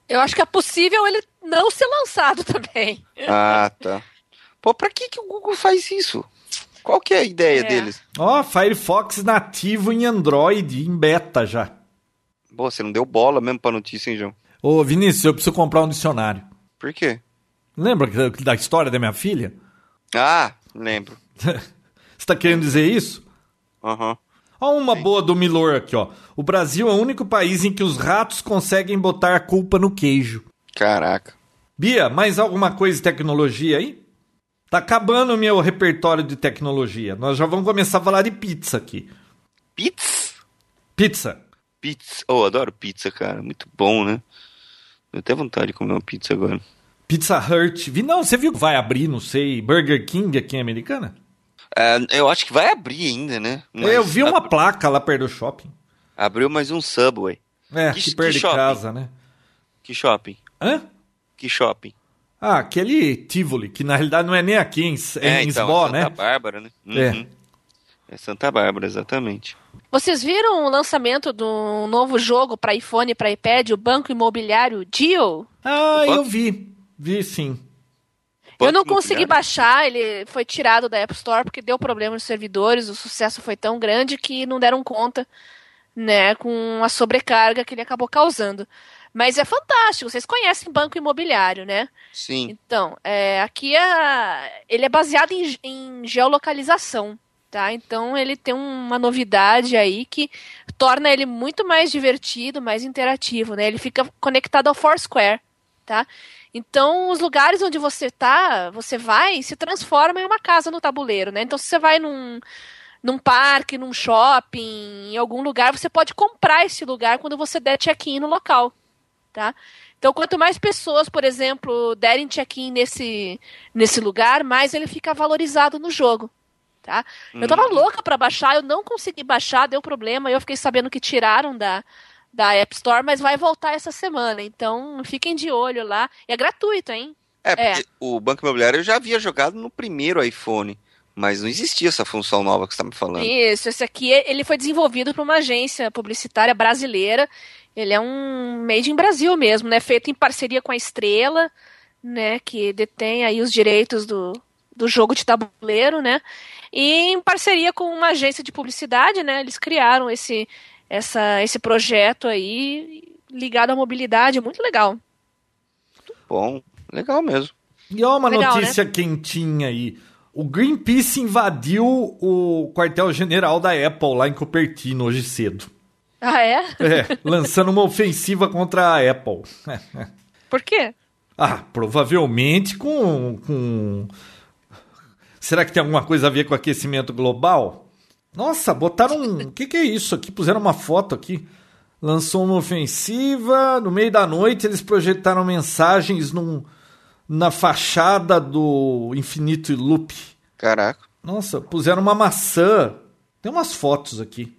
S1: Eu acho que é possível ele não ser lançado *laughs* também.
S3: Ah, tá. Pô, pra que, que o Google faz isso? Qual que é a ideia é. deles?
S2: Ó, oh, Firefox nativo em Android, em beta já.
S3: Pô, você não deu bola mesmo pra notícia, hein, João?
S2: Ô, Vinícius, eu preciso comprar um dicionário.
S3: Por quê?
S2: Lembra da história da minha filha?
S3: Ah, lembro. *laughs*
S2: Você tá querendo dizer isso?
S3: Aham. Uhum.
S2: Ó uma Sim. boa do Milor aqui, ó. O Brasil é o único país em que os ratos conseguem botar a culpa no queijo.
S3: Caraca.
S2: Bia, mais alguma coisa de tecnologia aí? Tá acabando o meu repertório de tecnologia. Nós já vamos começar a falar de pizza aqui.
S3: Pizza?
S2: Pizza.
S3: Pizza. Oh, adoro pizza, cara. Muito bom, né? Eu tenho vontade de comer uma pizza agora.
S2: Pizza Hut. Não, você viu que vai abrir, não sei, Burger King aqui em Americana?
S3: É, eu acho que vai abrir ainda, né?
S2: Mas eu vi uma placa lá perto do shopping.
S3: Abriu mais um Subway.
S2: É, que, que perto de casa, né?
S3: Que shopping?
S2: Hã?
S3: Que shopping?
S2: Ah, aquele Tivoli, que na realidade não é nem aqui, em, é, é em então, Sbó,
S3: é Santa
S2: né?
S3: Santa Bárbara, né? É. Uhum. É. é Santa Bárbara, exatamente.
S1: Vocês viram o lançamento do novo jogo para iPhone e para iPad, o Banco Imobiliário Deal?
S2: Ah, eu vi. Vi sim.
S1: Eu não consegui baixar, ele foi tirado da App Store porque deu problema nos servidores, o sucesso foi tão grande que não deram conta, né, com a sobrecarga que ele acabou causando. Mas é fantástico, vocês conhecem banco imobiliário, né?
S3: Sim.
S1: Então, é, aqui é, ele é baseado em, em geolocalização tá? Então ele tem uma novidade aí que torna ele muito mais divertido, mais interativo, né? Ele fica conectado ao Foursquare, tá? Então os lugares onde você tá, você vai, se transforma em uma casa no tabuleiro, né? Então se você vai num num parque, num shopping, em algum lugar, você pode comprar esse lugar quando você der check-in no local, tá? Então, quanto mais pessoas, por exemplo, derem check-in nesse, nesse lugar, mais ele fica valorizado no jogo tá? Hum. Eu tava uhum. louca para baixar, eu não consegui baixar, deu problema, eu fiquei sabendo que tiraram da, da App Store, mas vai voltar essa semana, então fiquem de olho lá. E é gratuito, hein?
S3: É, porque é. o Banco Imobiliário eu já havia jogado no primeiro iPhone, mas não existia essa função nova que você está me falando.
S1: Isso, esse aqui ele foi desenvolvido por uma agência publicitária brasileira. Ele é um made in Brasil mesmo, né? Feito em parceria com a Estrela, né? Que detém aí os direitos do, do jogo de tabuleiro, né? E em parceria com uma agência de publicidade, né, eles criaram esse, essa, esse projeto aí ligado à mobilidade, muito legal.
S3: Bom, legal mesmo.
S2: E ó, uma legal, notícia né? quentinha aí. O Greenpeace invadiu o quartel-general da Apple lá em Cupertino hoje cedo.
S1: Ah, é?
S2: É, lançando uma ofensiva contra a Apple. *laughs*
S1: Por quê?
S2: Ah, provavelmente com, com Será que tem alguma coisa a ver com aquecimento global? Nossa, botaram um. O *laughs* que, que é isso aqui? Puseram uma foto aqui. Lançou uma ofensiva. No meio da noite, eles projetaram mensagens num, na fachada do Infinito Loop.
S3: Caraca.
S2: Nossa, puseram uma maçã. Tem umas fotos aqui.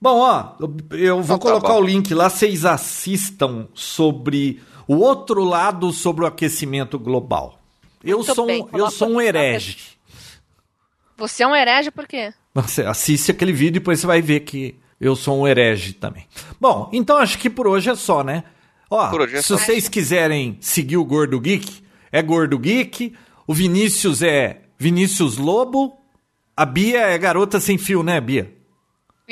S2: Bom, ó, eu vou então, tá colocar o link lá, vocês assistam sobre o outro lado sobre o aquecimento global. Eu sou, bem, um, eu sou um herege.
S1: Você é um herege por quê?
S2: Você assiste aquele vídeo e depois você vai ver que eu sou um herege também. Bom, então acho que por hoje é só, né? Ó, é se só. vocês quiserem seguir o Gordo Geek, é Gordo Geek. O Vinícius é Vinícius Lobo. A Bia é Garota Sem Fio, né, Bia?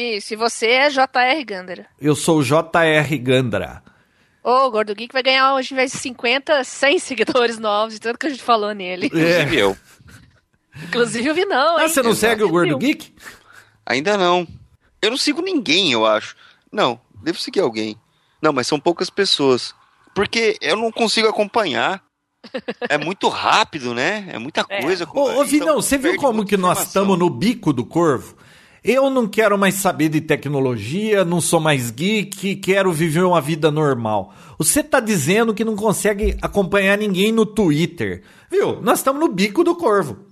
S1: Isso, e você é JR Gandara.
S2: Eu sou o JR Gandara.
S1: Ô, o Gordo Geek vai ganhar hoje, em vez de 50, 100 seguidores novos, de tanto que a gente falou nele.
S3: Inclusive é. eu.
S1: Inclusive eu vi não,
S2: Ah, você não segue o Gordo Geek?
S3: Ainda não. Eu não sigo ninguém, eu acho. Não, devo seguir alguém. Não, mas são poucas pessoas. Porque eu não consigo acompanhar. É muito rápido, né? É muita coisa.
S2: Ô, ô
S3: Então,
S2: Vinão, você viu como que nós estamos no bico do corvo? Eu não quero mais saber de tecnologia, não sou mais geek, quero viver uma vida normal. Você tá dizendo que não consegue acompanhar ninguém no Twitter. Viu? Nós estamos no bico do corvo.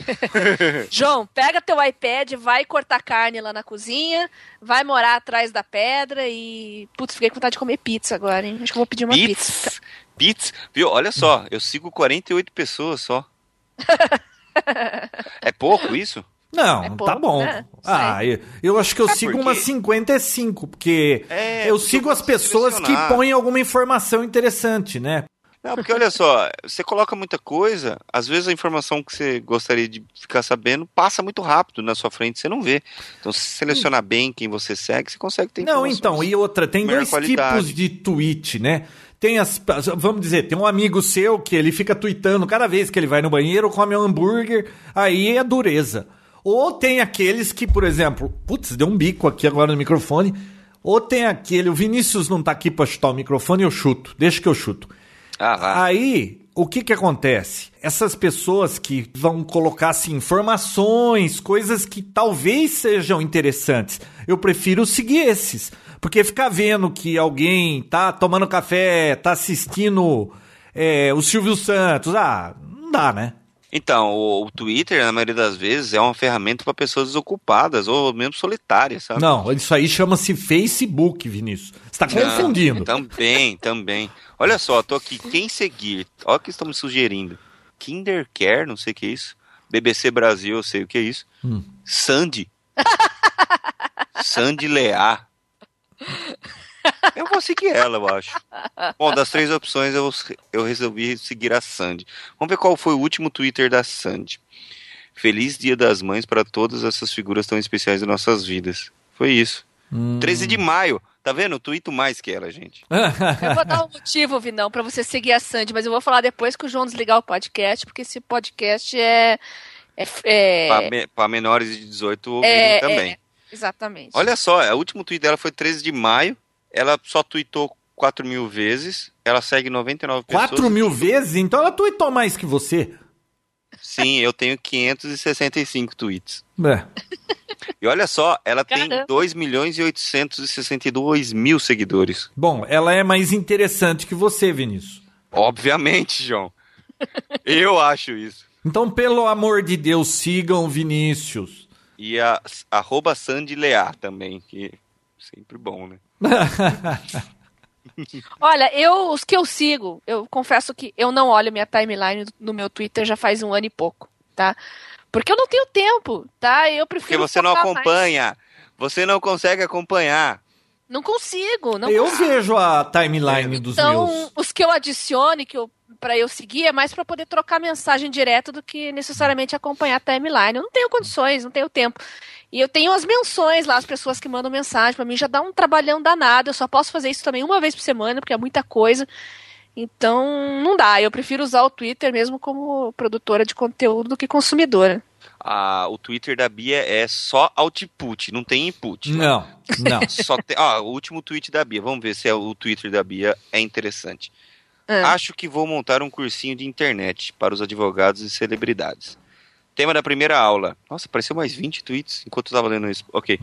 S2: *laughs*
S1: João, pega teu iPad, vai cortar carne lá na cozinha, vai morar atrás da pedra e. Putz, fiquei com vontade de comer pizza agora, hein? Acho que eu vou pedir uma pizza.
S3: Pits, Pits, viu? Olha só, eu sigo 48 pessoas só. *laughs* é pouco isso?
S2: Não,
S1: É
S2: tá
S1: pouco,
S2: bom.
S1: né?
S2: Ah, eu, eu acho que eu
S3: Sabe
S2: sigo
S3: por quê?
S2: umas 55, porque
S3: É,
S2: eu
S3: porque
S2: sigo
S3: eu
S2: as pessoas que põem alguma informação interessante, né?
S3: Não, porque olha só, você coloca muita coisa, às vezes a informação que você gostaria de ficar sabendo passa muito rápido na sua frente, você não vê. Então, se selecionar bem quem você segue, você consegue ter
S2: Não, então, e outra, tem dois
S3: qualidade.
S2: tipos de tweet, né? Tem as. Vamos dizer, tem um amigo seu que ele fica tweetando cada vez que ele vai no banheiro, come um hambúrguer, aí é dureza. Ou tem aqueles que, por exemplo, putz, deu um bico aqui agora no microfone. Ou tem aquele, o Vinícius não tá aqui pra chutar o microfone, eu chuto, deixa que eu chuto.
S3: Ah.
S2: Aí, o que que acontece? Essas pessoas que vão colocar assim, informações, coisas que talvez sejam interessantes, eu prefiro seguir esses. Porque ficar vendo que alguém tá tomando café, tá assistindo é, o Silvio Santos, ah, não dá, né?
S3: Então, o, o Twitter, na maioria das vezes, é uma ferramenta para pessoas desocupadas ou mesmo solitárias, sabe?
S2: Não, isso aí chama-se Facebook, Vinícius. Você tá confundindo.
S3: Também, também. Olha só, tô aqui. Quem seguir? Olha o que estão me sugerindo. Kindercare, não sei o que é isso. BBC Brasil, eu sei o que é isso.
S2: Hum.
S3: Sandy. *laughs* Sandy Leá. Eu vou seguir ela, eu acho. *laughs* Bom, das três opções, eu, eu resolvi seguir a Sandy. Vamos ver qual foi o último Twitter da Sandy. Feliz Dia das Mães para todas essas figuras tão especiais de nossas vidas. Foi isso.
S2: Hum.
S3: 13 de maio. Tá vendo? Eu tuito mais que ela, gente. *laughs*
S1: Eu vou dar um *laughs* motivo, Vinão, pra você seguir a Sandy, mas eu vou falar depois que o João desligar o podcast, porque esse podcast é. é, é-
S3: Pra, me- menores de 18 ouvirem
S1: É,
S3: também.
S1: exatamente.
S3: Olha só, o último tweet dela foi 13 de maio. Ela só tweetou 4 mil vezes. Ela segue 99 pessoas.
S2: 4 mil vezes? Então ela tweetou mais que você.
S3: Sim, eu tenho 565 tweets.
S2: É.
S3: E olha só, ela
S1: Caramba.
S3: tem 2 milhões e 862 mil seguidores.
S2: Bom, ela é mais interessante que você, Vinícius.
S3: Obviamente, João. Eu acho isso.
S2: Então, pelo amor de Deus, sigam o Vinícius.
S3: E a arroba Sandy Leá também, que sempre bom, né? *laughs*
S1: Olha, eu, os que eu sigo, eu confesso que eu não olho minha timeline no meu Twitter já faz um ano e pouco, tá? Porque eu não tenho tempo, tá? Eu
S3: Porque
S1: prefiro.
S3: você não
S1: focar mais.
S3: acompanha. Você não consegue acompanhar.
S1: Não consigo, não
S2: eu vejo a timeline dos
S1: Então,
S2: meus.
S1: os que eu adicione, que eu para eu seguir é mais para poder trocar mensagem direto do que necessariamente acompanhar a timeline. Eu não tenho condições, não tenho tempo. E eu tenho as menções lá, as pessoas que mandam mensagem para mim já dá um trabalhão danado. Eu só posso fazer isso também uma vez por semana, porque é muita coisa. Então, não dá. Eu prefiro usar o Twitter mesmo como produtora de conteúdo do que consumidora.
S3: Ah, o Twitter da Bia é só output, não tem input.
S2: Não, não. *laughs*
S3: Só tem, ó, o último tweet da Bia. Vamos ver se é o Twitter da Bia é interessante.
S1: Ah.
S3: Acho que vou montar um cursinho de internet para os advogados e celebridades. Tema da primeira aula. Nossa, apareceu mais 20 tweets enquanto eu estava lendo isso. Ok.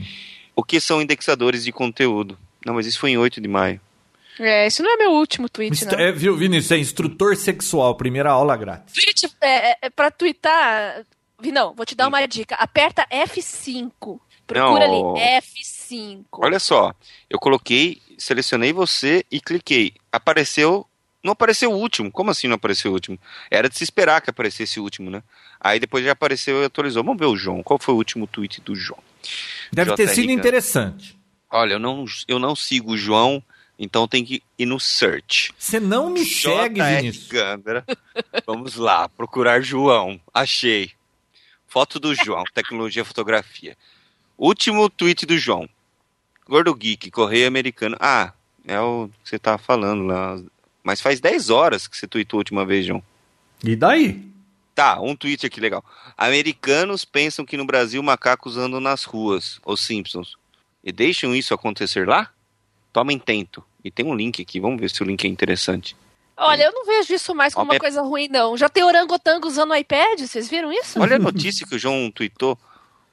S3: O que são indexadores de conteúdo? Não, mas isso foi em 8 de maio.
S1: É, isso não é meu último tweet, não.
S2: É, viu, Vinícius? É instrutor sexual, primeira aula grátis.
S1: Tweet, é, é, é pra twittar. Não, vou te dar uma dica. Aperta F5. Procura
S3: Não.
S1: ali. F5.
S3: Olha só, eu coloquei, selecionei você e cliquei. Apareceu. Não apareceu o último. Como assim não apareceu o último? Era de se esperar que aparecesse o último, né? Aí depois já apareceu e atualizou. Vamos ver o João. Qual foi o último tweet do João?
S2: Deve ter sido interessante.
S3: Olha, eu não, eu não sigo o João, então tem que ir no search.
S2: Você não me segue,
S3: JR
S2: Vinícius.
S3: Gandra. Vamos lá, procurar João. Achei. Foto do João, *laughs* tecnologia fotografia. Último tweet do João. Gordo Geek, Correio Americano. Ah, é o que você tá falando lá. Mas faz 10 horas que você tweetou a última vez, João.
S2: E daí?
S3: Tá, um tweet aqui legal. Americanos pensam que no Brasil macacos andam nas ruas. Os Simpsons. e deixam isso acontecer lá, tomem tento. E tem um link aqui, vamos ver se o link é interessante.
S1: Olha, eu não vejo isso mais como
S3: Homem-
S1: uma coisa ruim, não. Já tem orangotango usando o iPad, vocês viram isso?
S3: Olha a *laughs* notícia que o João tweetou.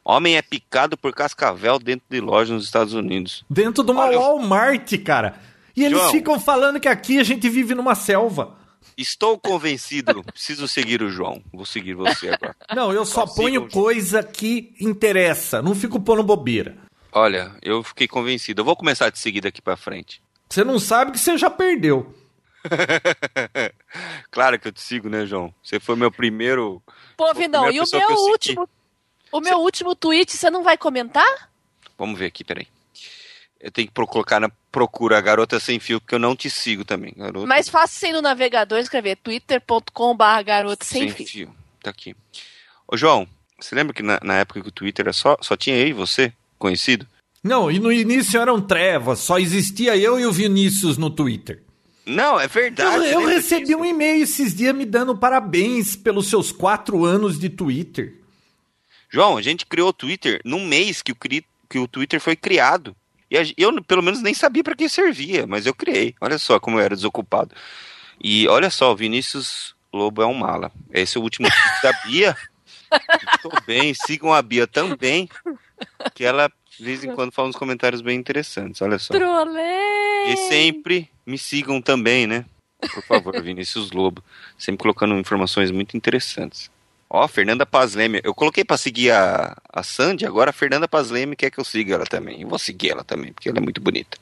S3: Homem é picado por cascavel dentro de loja nos Estados Unidos.
S2: Dentro de uma
S3: Olha,
S2: Walmart, cara. E eles
S3: João.
S2: ficam falando que aqui a gente vive numa selva.
S3: Estou convencido, *laughs* preciso seguir o João. Vou seguir você agora.
S2: Não, eu só
S3: Consigam,
S2: ponho coisa que interessa. Não fico pondo bobeira.
S3: Olha, eu fiquei convencido. Eu vou começar a te seguir daqui pra frente.
S2: Você não sabe que você já perdeu. *laughs*
S3: claro que eu te sigo, né, João? Você foi meu primeiro.
S1: Pô, Vinão,
S3: primeira
S1: e o meu último. O meu último tweet, você não vai comentar?
S3: Vamos ver aqui, peraí. Eu tenho que colocar na procura a garota sem fio, porque eu não te sigo também. Garota
S1: Mais fácil ser ir no navegador e escrever twitter.com.br garota sem, fio.
S3: Tá aqui. Ô, João, você lembra que na, na época que o Twitter era só, só tinha eu e você conhecido?
S2: Não, e no início eram trevas. Só existia eu e o Vinícius no Twitter.
S3: Não, é
S2: Eu,
S3: verdade.
S2: eu
S3: lembra
S2: recebi
S3: disso?
S2: um e-mail esses dias me dando parabéns pelos seus quatro anos de Twitter.
S3: João, a gente criou o Twitter num mês que o, cri- que o Twitter foi criado. E eu, pelo menos, nem sabia para que servia, mas eu criei. Olha só como eu era desocupado. E olha só, o Vinícius Lobo é um mala. Esse é o último da Bia. *laughs* Tô bem, sigam a Bia também, que ela, de vez em quando, fala uns comentários bem interessantes. Olha só.
S1: Trolei!
S3: E sempre me sigam também, né? Por favor, *laughs* Vinícius Lobo. Sempre colocando informações muito interessantes. Ó, Fernanda Paz Leme. Eu coloquei pra seguir a, a Sandy, agora a Fernanda Paz Leme quer que eu siga ela também. Eu vou seguir ela também, porque ela é muito bonita.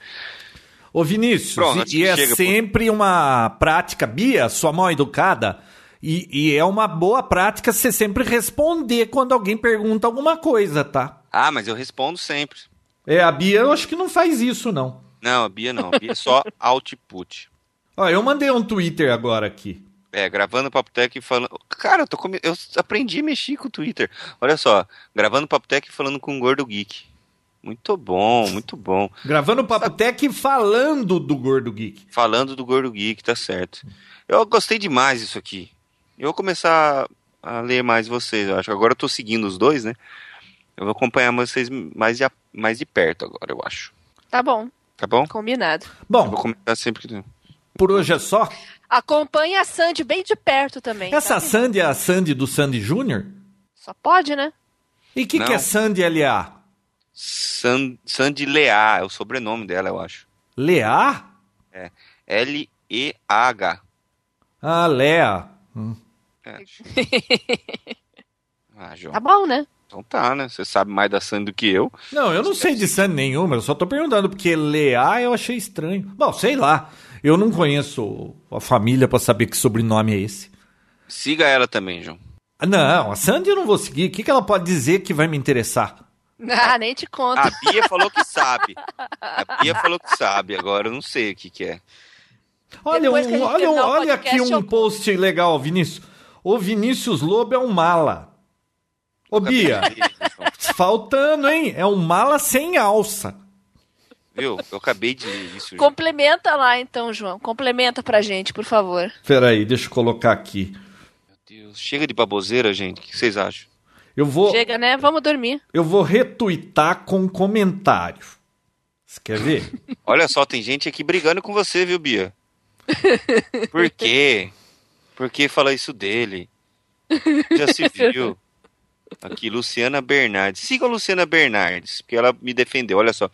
S2: Ô Vinícius,
S3: Pronto,
S2: e, é
S3: chega, pô.
S2: sempre uma prática, Bia, sua mal educada, e, e é uma boa prática você sempre responder quando alguém pergunta alguma coisa, tá?
S3: Ah, mas eu respondo sempre.
S2: É, a Bia eu acho que não faz isso, não.
S3: Não, a Bia não. A Bia é só *laughs* output.
S2: Ó, eu mandei um Twitter agora aqui.
S3: É, gravando Papo Tech e falando. Cara, eu, tô come... eu aprendi a mexer com o Twitter. Olha só, gravando Papo Tech e falando com o Gordo Geek. Muito bom, muito bom.
S2: Gravando o Papo Tech e falando do Gordo Geek.
S3: falando do Gordo Geek, tá certo. Eu gostei demais disso aqui. Eu vou começar a ler mais vocês, eu acho. Agora eu tô seguindo os dois, né? Eu vou acompanhar vocês mais de, mais de perto agora, eu acho.
S1: Tá bom,
S3: Tá bom?
S1: combinado.
S3: Eu vou
S2: Bom,
S3: comentar sempre que.
S2: por hoje é só.
S1: Acompanhe a Sandy bem de perto também.
S2: Essa
S1: tá?
S2: Sandy é a Sandy do Sandy Júnior?
S1: Só pode, né?
S2: E o que, que é Sandy LA?
S3: San, Sandy Leá, é o sobrenome dela, eu acho.
S2: Leá?
S3: L-E-A-H.
S2: Ah, Lea. Hum.
S3: É. *laughs* ah, João.
S1: Tá bom, né?
S3: Então tá, né? Você sabe mais da Sandy do que eu.
S2: Não, eu não sei de Sandy nenhuma, eu só tô perguntando, porque Leá eu achei estranho. Bom, sei lá. Eu não conheço a família pra saber que sobrenome é esse.
S3: Siga ela também, João.
S2: Ah, Não, a Sandy eu não vou seguir. O que, que ela pode dizer que vai me interessar? *laughs*
S1: Ah, nem te conto.
S3: A Bia falou que sabe. A Bia falou que sabe, agora eu não sei o que, que é.
S2: Olha,
S1: que
S2: um,
S1: gente
S2: olha, um- olha aqui um
S1: eu-
S2: post legal, Vinícius. O Vinícius Lobo é um mala. Ô, Bia, faltando, hein? É um mala sem alça.
S3: Viu? Eu acabei de isso. João.
S1: Complementa lá então, João. Complementa pra gente, por favor.
S2: Peraí, deixa eu colocar aqui.
S3: Meu Deus, chega de baboseira, gente. O que vocês acham?
S2: Eu vou,
S1: Chega, né? Vamos dormir.
S2: eu vou retweetar com comentário. Você quer ver? *laughs*
S3: Olha só, tem gente aqui brigando com você, viu, Bia? *laughs* Por quê? Por que fala isso dele? Já se *laughs* viu. Aqui, Luciana Bernardes. Siga a Luciana Bernardes, porque ela me defendeu. Olha só.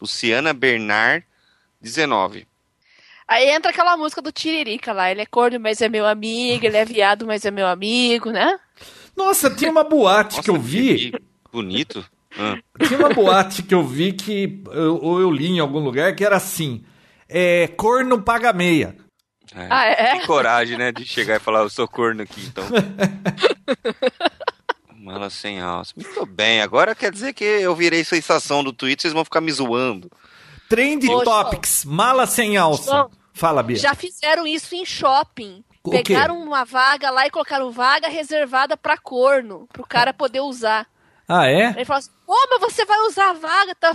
S3: Luciana Bernard 19.
S1: Aí entra aquela música do Tiririca lá. Ele é corno, mas é meu amigo. Ele é viado, mas é meu amigo, né?
S2: Nossa, tinha uma boate
S3: Nossa,
S2: que eu vi.
S3: que bonito. Ah,
S2: Tinha uma boate que eu vi que. eu- Ou eu li em algum lugar que era assim: é, corno paga meia.
S3: é.
S1: Ah, é?
S3: Que coragem, né, de chegar e falar, eu sou corno aqui, então. *laughs* Mala sem alça. Muito bem, agora quer dizer que eu virei sensação do Twitter, vocês vão ficar me zoando.
S2: Trend
S1: Ô,
S2: Topics, mala sem alça.
S1: João,
S2: Fala, Bia.
S1: Já fizeram isso em shopping.
S2: O quê?
S1: Pegaram uma vaga lá e colocaram vaga reservada pra corno, pro cara poder usar.
S2: Ah, é?
S1: Ele falou assim: Ô, mas você vai usar a vaga? Tá?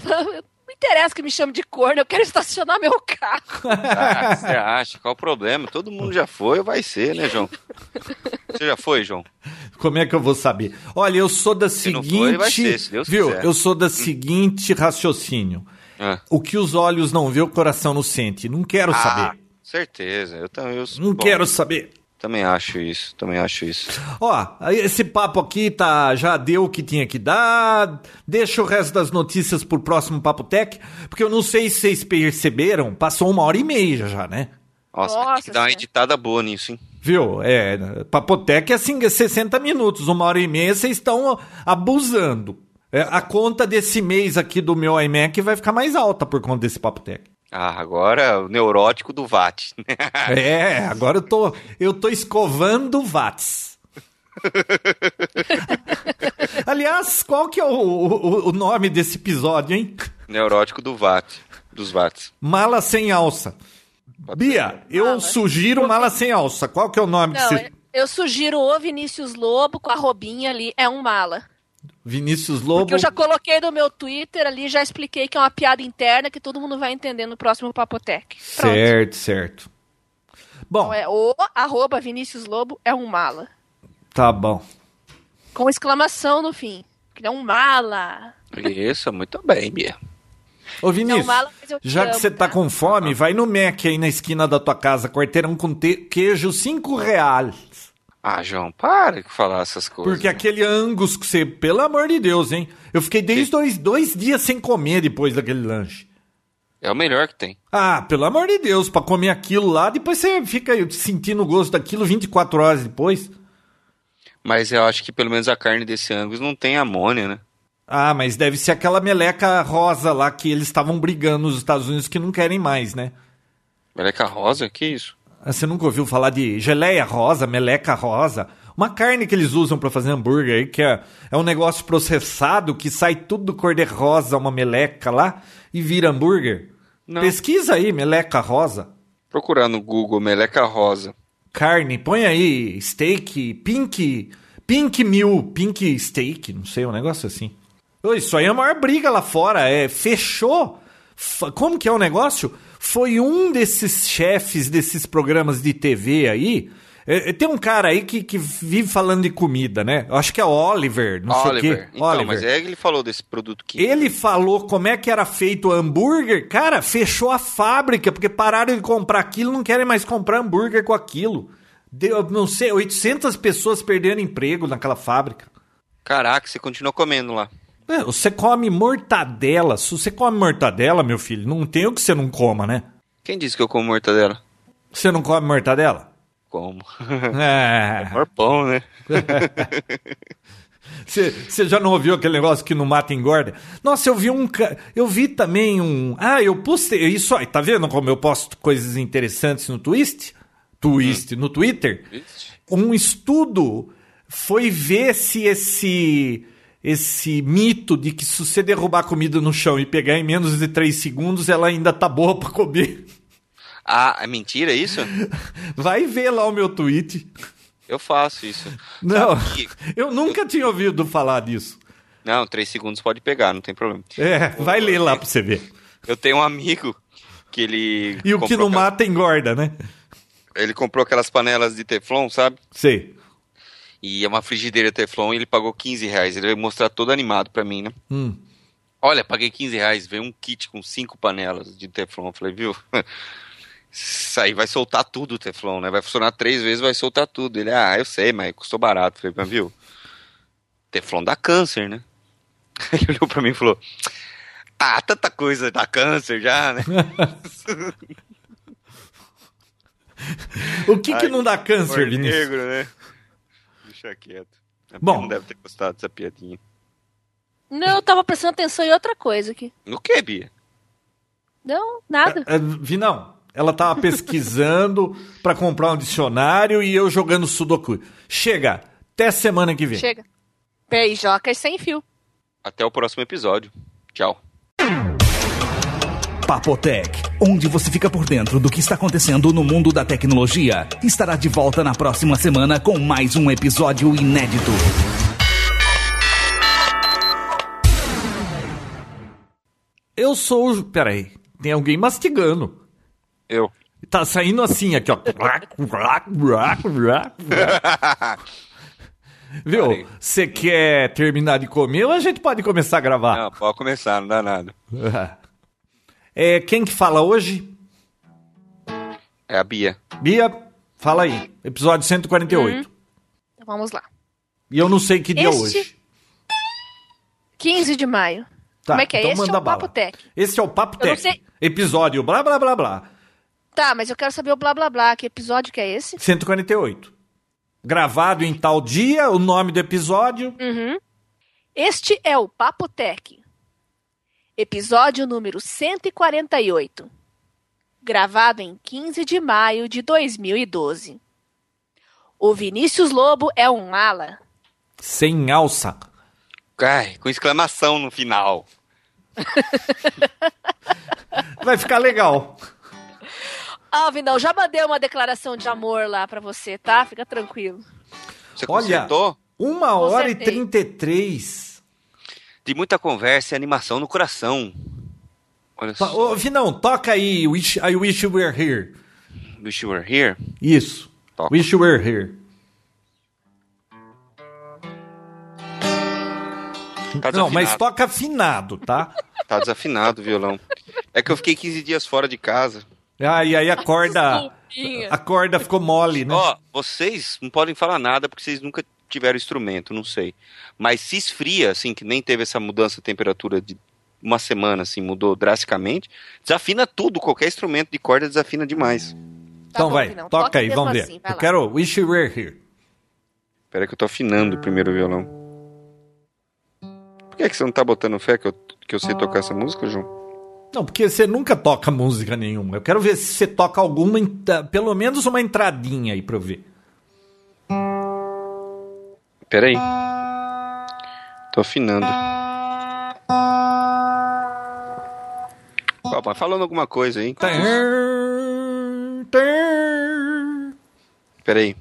S1: Não interessa que me chame de corno, eu quero estacionar meu carro.
S3: Ah, o que você acha? Qual o problema? Todo mundo já foi ou vai ser, né, João? Você já foi, João?
S2: Como é que eu vou saber? Olha, eu sou da
S3: Se não
S2: seguinte.
S3: for, ele vai ser, se Deus
S2: viu?
S3: quiser.
S2: Eu sou da seguinte raciocínio.
S3: Ah.
S2: O que os olhos não vê, o coração não sente. Não quero
S3: Ah,
S2: saber.
S3: certeza. Eu, tam- eu
S2: Não
S3: bom,
S2: quero saber.
S3: Também acho isso. Também acho isso.
S2: Ó, esse papo aqui tá, já deu o que tinha que dar. Deixa o resto das notícias pro próximo Papo Tech, porque eu não sei se vocês perceberam, passou uma hora e meia já, né?
S3: Nossa, tem
S1: Nossa
S3: que dar uma editada boa nisso, hein?
S2: Viu? É, Papotec é assim, é 60 minutos, uma hora e meia, vocês estão abusando. É, a conta desse mês aqui do meu iMac vai ficar mais alta por conta desse Papotec.
S3: Ah, agora o neurótico do VAT. *laughs*
S2: É, agora eu tô, eu tô escovando watts. *laughs* Aliás, qual que é o, o, o nome desse episódio, hein?
S3: neurótico do VAT. Dos VATs.
S2: Mala sem alça. Bia, eu
S1: Mala.
S2: sugiro mala sem alça. Qual que é o nome
S1: Não,
S2: desse...
S1: eu sugiro o Vinícius Lobo com a robinha ali, é um mala.
S2: Vinícius Lobo.
S1: Porque eu já coloquei no meu Twitter ali, já expliquei que é uma piada interna que todo mundo vai entender no próximo Papotec. Pronto.
S2: Certo, certo. Bom,
S1: Então é o arroba Vinícius Lobo é um mala.
S2: tá bom.
S1: Com exclamação no fim. Que é um mala.
S3: Isso, muito bem, Bia.
S2: Ô Vinícius,
S1: Não, mala,
S2: já que
S1: amo,
S2: você tá
S1: tá?
S2: com fome, vai no Mac aí na esquina da tua casa, quarteirão com te- queijo, cinco reais.
S3: Ah, João, para de falar essas coisas.
S2: Porque aquele Angus que você, pelo amor de Deus, hein? Eu fiquei desde dois, dois dias sem comer depois daquele lanche.
S3: É o melhor que tem.
S2: Ah, pelo amor de Deus, pra comer aquilo lá, depois você fica sentindo o gosto daquilo 24 horas depois.
S3: Mas eu acho que pelo menos a carne desse Angus não tem amônia, né?
S2: Ah, mas deve ser aquela meleca rosa lá que eles estavam brigando nos Estados Unidos que não querem mais, né?
S3: Meleca rosa, que isso?
S2: Ah, Você nunca ouviu falar de geleia rosa, meleca rosa? Uma carne que eles usam pra fazer hambúrguer aí, que é, é um negócio processado que sai tudo cor de rosa, uma meleca lá, e vira hambúrguer.
S3: Não.
S2: Pesquisa aí, meleca rosa.
S3: Procurar no Google meleca rosa.
S2: Carne, põe aí steak, pink, pink mil, pink steak, não sei, um negócio assim. Isso aí é a maior briga lá fora, é, fechou. Como que é o negócio? Foi um desses chefes desses programas de TV aí. é, é, tem um cara aí que, que vive falando de comida, né? Eu acho que é o Oliver, não sei o
S3: Oliver.
S2: quê.
S3: Então, mas é que ele falou desse produto que
S2: Ele falou como é que era feito o hambúrguer. Cara, fechou a fábrica, porque pararam de comprar aquilo, não querem mais comprar hambúrguer com aquilo. Deu, não sei, 800 pessoas perderam emprego naquela fábrica.
S3: Caraca, você continua comendo lá.
S2: É, você come mortadela. Se você come mortadela, meu filho, não tem o que você não coma, né?
S3: Quem disse que eu como mortadela?
S2: Você não come mortadela?
S3: Como? *laughs*
S2: É.
S3: Maior pão, né? *laughs*
S2: Você você já não ouviu aquele negócio que no mata engorda? Nossa, eu vi um. Eu vi também um. Ah, eu postei. Isso aí, tá vendo como eu posto coisas interessantes no Twist? Twist, no Twitter?
S3: Vixe.
S2: Um estudo foi ver se esse. Esse mito de que se você derrubar comida no chão e pegar em menos de 3 segundos, ela ainda tá boa pra comer.
S3: Ah, é mentira isso? *laughs*
S2: Vai ver lá o meu tweet.
S3: Eu faço isso.
S2: Não,
S3: que- *laughs*
S2: eu nunca tinha ouvido falar disso.
S3: Não, três segundos pode pegar, não tem problema.
S2: É, vai ler lá pra você ver.
S3: Eu tenho um amigo que ele.
S2: E o que não
S3: aquela-
S2: mata engorda, né?
S3: Ele comprou aquelas panelas de Teflon, sabe?
S2: Sei.
S3: E é uma frigideira Teflon e ele pagou 15 reais. Ele vai mostrar todo animado pra mim, né?
S2: Hum.
S3: Olha, paguei 15 reais, veio um kit com cinco panelas de Teflon. Eu falei, viu? *laughs* Isso aí vai soltar tudo o Teflon, né? Vai funcionar três vezes, vai soltar tudo. Ele, ah, eu sei, mas custou barato. Eu falei, mas viu? Teflon dá câncer, né? *laughs* Ele olhou pra mim e falou, ah, tanta coisa dá câncer já, né? *laughs*
S2: O que que não dá câncer, Vinícius?
S3: negro, né? Deixa quieto. A
S2: Bom.
S3: Não deve ter gostado dessa piadinha.
S1: Não, eu tava prestando atenção em outra coisa aqui.
S3: No que, Bia?
S1: Não, nada.
S2: É, Vinão, ela tava pesquisando *laughs* pra comprar um dicionário e eu jogando sudoku. Chega, até semana que vem.
S1: Chega. Beijocas sem fio.
S3: Até o próximo episódio. Tchau.
S4: Papotec, onde você fica por dentro do que está acontecendo no mundo da tecnologia, estará de volta na próxima semana com mais um episódio inédito.
S2: Eu sou o... Peraí, tem alguém mastigando.
S3: Eu.
S2: Tá saindo assim aqui, ó. *laughs* Viu? Você quer terminar de comer ou a gente pode começar a gravar?
S3: Não, pode começar, não dá nada. *laughs*
S2: É, quem que fala hoje?
S3: É a Bia.
S2: Bia, fala aí. Episódio 148.
S1: Então vamos lá.
S2: E eu não sei que dia é
S1: Este-
S2: hoje.
S1: 15 de maio.
S2: Tá,
S1: Como é que é?
S2: então
S1: Este é
S2: manda
S1: o Papo
S2: bala.
S1: Tech.
S2: Esse é o Papo Tech.
S1: sei-
S2: Episódio blá blá blá blá.
S1: Tá, mas eu quero saber o blá blá blá. Que episódio que é esse?
S2: 148. Gravado em tal dia, o nome do episódio.
S1: Uhum. Este é o Papo Tech. Episódio número 148. Gravado em 15 de maio de 2012. O Vinícius Lobo é um ala.
S2: Sem alça.
S3: Ai, com exclamação no final. *laughs*
S2: Vai ficar legal.
S1: Ah, Vinão, já mandei uma declaração de amor lá pra você, tá? Fica tranquilo.
S3: Você
S2: Olha.
S3: consertou?
S2: Uma hora e
S1: Consertei.
S2: 33.
S3: De muita conversa e animação no coração. Olha
S2: To-
S3: só.
S2: Ô, Vinão, toca aí Wish, I Wish You Were Here.
S3: Wish you were here.
S2: Isso.
S3: Toca.
S2: Wish You Were Here.
S3: Tá
S2: Não, mas toca afinado, tá?
S3: Tá desafinado o violão. É que eu fiquei 15 dias fora de casa.
S2: Ah, e aí a corda, a corda ficou mole, né?
S3: Ó, vocês não podem falar nada porque vocês nunca tiveram instrumento, não sei. Mas se esfria, assim, que nem teve essa mudança de temperatura de uma semana, assim, mudou drasticamente, desafina tudo, qualquer instrumento de corda desafina demais.
S1: Tá
S2: então
S1: bom,
S2: vai,
S1: Vinão,
S2: toca aí, vamos ver.
S1: assim,
S2: Eu
S1: lá.
S2: quero Wish You Were Here.
S3: Pera que eu tô afinando o primeiro violão. Por que, é que você não tá botando fé que eu, que eu sei tocar essa música, João?
S2: Não, porque você nunca toca música nenhuma. Eu quero ver se você toca alguma, pelo menos uma entradinha aí pra eu ver.
S3: Pera aí. Tô afinando. Mas falando alguma coisa aí.
S2: Tá.
S3: Pera aí.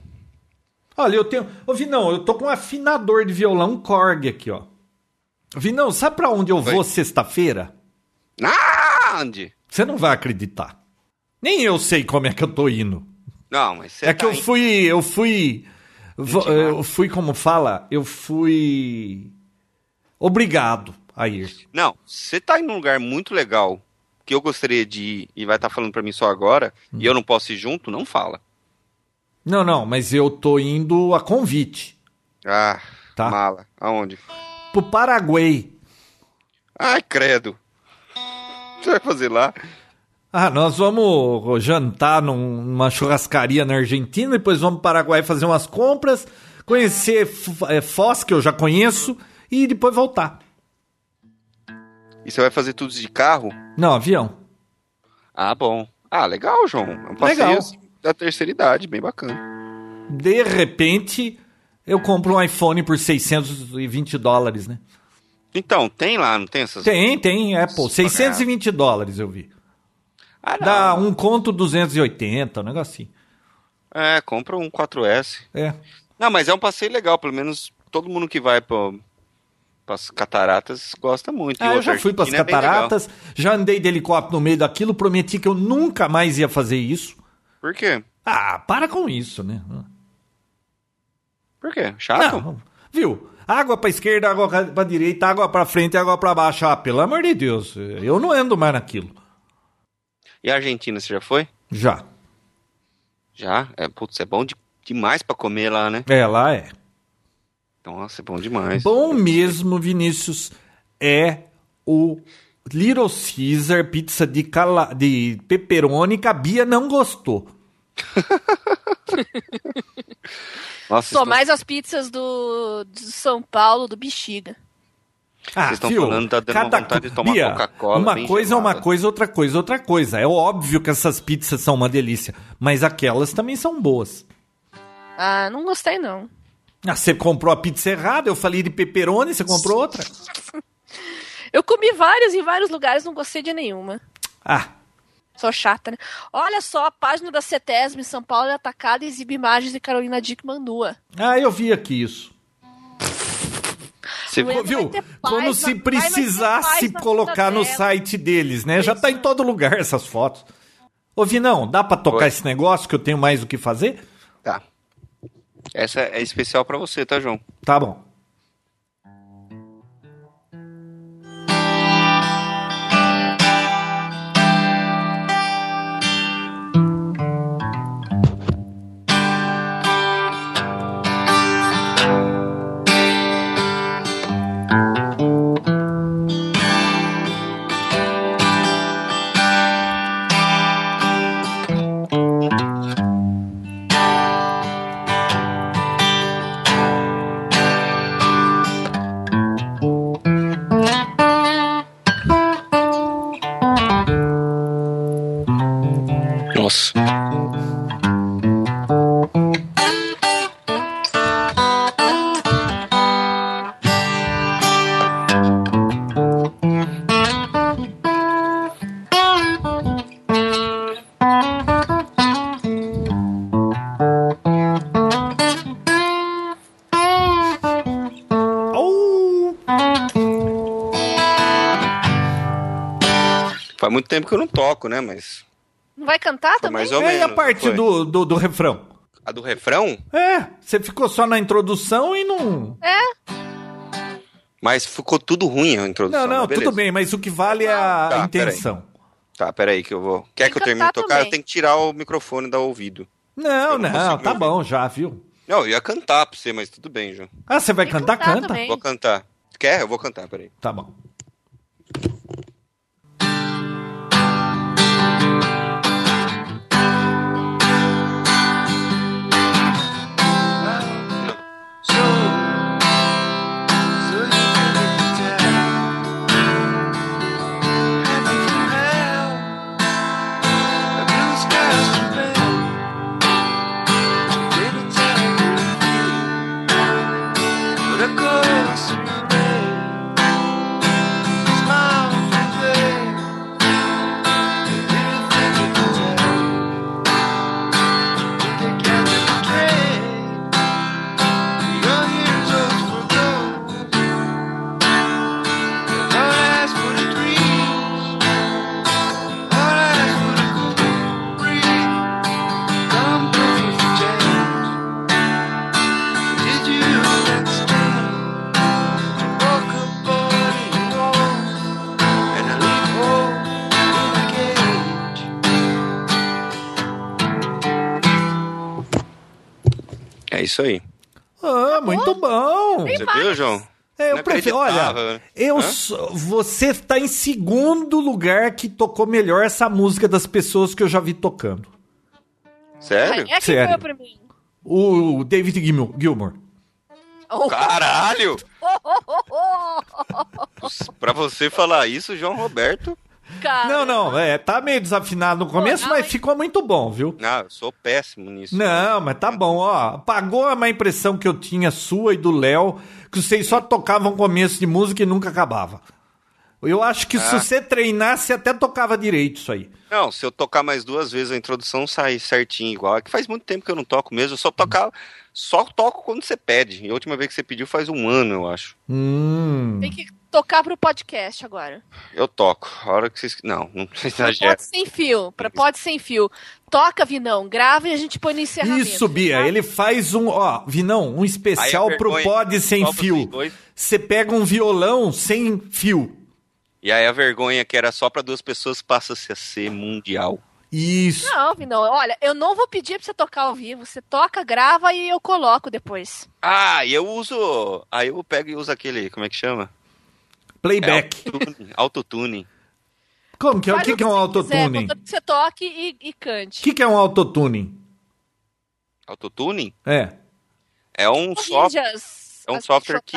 S2: Olha, eu tenho. Ô, Vinão, eu tô com um afinador de violão Korg aqui, ó. Vinão, sabe pra onde eu vou
S3: Oi.
S2: sexta-feira?
S3: Ah, onde?
S2: Você não vai acreditar. Nem eu sei como é que eu tô indo.
S3: Não, mas você
S2: é que
S3: tá
S2: eu
S3: em-
S2: fui. Eu fui. Eu fui, como fala? Eu fui. Obrigado a ir.
S3: Não, você tá em um lugar muito legal que eu gostaria de ir e vai estar falando pra mim só agora
S2: Hum.
S3: e eu não posso ir junto, não fala.
S2: Não, não, mas eu tô indo a convite.
S3: Ah,
S2: Tá.
S3: mala. Aonde?
S2: Pro Paraguai.
S3: Ai, credo. O que você vai fazer lá?
S2: Ah, nós vamos jantar num- numa churrascaria na Argentina, depois vamos para o Paraguai fazer umas compras, conhecer é, Foz, que eu já conheço, e depois voltar.
S3: E você vai fazer tudo de carro?
S2: Não, avião.
S3: Ah, bom. Ah, legal, João. É um passeio
S2: Legal.
S3: assim, da terceira idade, bem bacana.
S2: De repente, eu compro um iPhone por 620 dólares, né?
S3: Então, tem lá, não tem essas?
S2: Tem, tem, Apple. 620 dólares eu vi.
S3: Ah.
S2: Dá um conto 280, um negocinho.
S3: É, compra um 4S.
S2: É.
S3: Não, mas é um passeio legal, pelo menos todo mundo que vai para as cataratas gosta muito.
S2: Ah, eu já fui para as
S3: é
S2: cataratas, já andei de helicóptero no meio daquilo, prometi que eu nunca mais ia fazer isso.
S3: Por quê?
S2: Ah, para com isso, né?
S3: Por quê? Chato?
S2: Não, viu? Água pra esquerda, água pra direita, água pra frente, água pra baixo. Ah, pelo amor de Deus, eu não ando mais naquilo.
S3: E a Argentina, você já foi?
S2: Já.
S3: Já? É, putz, é bom de- demais pra comer lá, né?
S2: É, lá é.
S3: Nossa, é bom demais.
S2: Bom mesmo, Vinícius, é o Little Caesar pizza de, cala... de pepperoni que a Bia não gostou. *laughs*
S3: Nossa,
S1: Só
S3: vocês
S1: mais as pizzas do, de São Paulo, do Bexiga.
S2: Ah,
S3: Vocês estão falando, tá dando uma vontade de tomar Coca-Cola
S2: Uma coisa é uma coisa, outra coisa é outra coisa. É óbvio que essas pizzas são uma delícia, mas aquelas também são boas.
S1: Ah, não gostei não.
S2: Ah, você comprou a pizza errada, eu falei de pepperoni, você comprou outra? *laughs*
S1: Eu comi várias em vários lugares, não gostei de nenhuma.
S2: Ah,
S1: Sou chata, né? Olha só, a página da CETESB em São Paulo é atacada e exibe imagens de Carolina Dickman nua.
S2: ah, eu vi aqui isso.
S3: Você viu?
S1: paz na-
S2: se precisasse colocar no
S1: dela.
S2: site deles, né? Já tá em todo lugar *laughs* essas fotos. Ô, Vinão, dá pra tocar
S3: Oi.
S2: esse negócio que eu tenho mais o que fazer?
S3: Tá. Essa é especial pra você, tá, João?
S2: Tá bom.
S3: Toco, né? Mas.
S1: Não vai cantar também?
S3: mais ou
S2: E aí
S3: menos.
S2: a parte do, do, do refrão?
S3: A do refrão?
S2: É, você ficou só na introdução e não.
S3: Mas ficou tudo ruim a introdução.
S2: Não, não, tudo bem, mas o que vale é a
S3: Tá,
S2: intenção.
S3: Tá, peraí que eu vou. Quer
S1: Tem
S3: que eu termine de tocar?
S1: também.
S3: Eu tenho que tirar o microfone da ouvido.
S2: Não,
S3: não
S2: não, tá
S3: ouvir.
S2: bom já, viu?
S3: Não, eu ia cantar pra você, mas tudo bem, João.
S2: Ah, você vai
S1: Tem
S2: cantar?
S1: cantar
S2: Canta.
S1: também.
S3: Vou cantar. Quer? Eu vou cantar, peraí.
S2: Tá bom.
S3: Isso aí.
S2: Ah, muito bom.
S3: Você viu, João?
S2: É, eu prefiro. Olha, eu sou- você tá em segundo lugar que tocou melhor essa música das pessoas que eu já vi tocando.
S3: Sério?
S1: É que
S2: Sério.
S1: ganhou pra mim?
S2: O David Gilmour. Gilmour.
S1: Oh,
S3: Caralho! *laughs*
S1: oh, oh,
S3: Pra você falar isso, João Roberto.
S1: Cara.
S2: Não, não, é, tá meio desafinado no começo,
S1: não,
S2: mas ficou muito bom, viu?
S3: Ah, eu sou péssimo nisso.
S2: Não, mas tá bom, ó. Apagou a má impressão que eu tinha sua e do Léo, que vocês só tocavam começo de música e nunca acabava. Eu acho que se
S3: Ah.
S2: você treinasse, até tocava direito isso aí.
S3: Não, se eu tocar mais duas vezes a introdução sai certinho igual. É que faz muito tempo que eu não toco mesmo. Eu só tocar, só toco quando você pede. E a última vez que você pediu faz um ano, eu acho.
S2: Hum.
S1: Tem que tocar pro podcast agora.
S3: Eu toco. A hora que vocês. Não, não
S1: Pra
S3: exagera.
S1: pode sem fio. Pra pode sem fio. Toca, Vinão. Grava e a gente põe no encerramento.
S2: Isso, Bia,
S1: tá?
S2: ele faz um, ó, Vinão, um especial
S3: Aí a
S2: pro pod sem fio. Você pega um violão sem fio.
S3: E aí a vergonha que era só pra duas pessoas passa-se a ser mundial.
S2: Isso.
S1: Não, Vinão. Olha, eu não vou pedir pra você tocar ao vivo. Você toca, grava e eu coloco depois.
S3: Ah, e eu uso. Aí eu pego e uso aquele. Como é que chama?
S2: Playback.
S3: É, autotune. autotune.
S2: Como que é? O que, que é um autotune?
S1: que você toque e, e
S2: O
S1: cante.
S2: que, que é um autotune?
S3: Autotune?
S2: É.
S3: É um software. É um software que,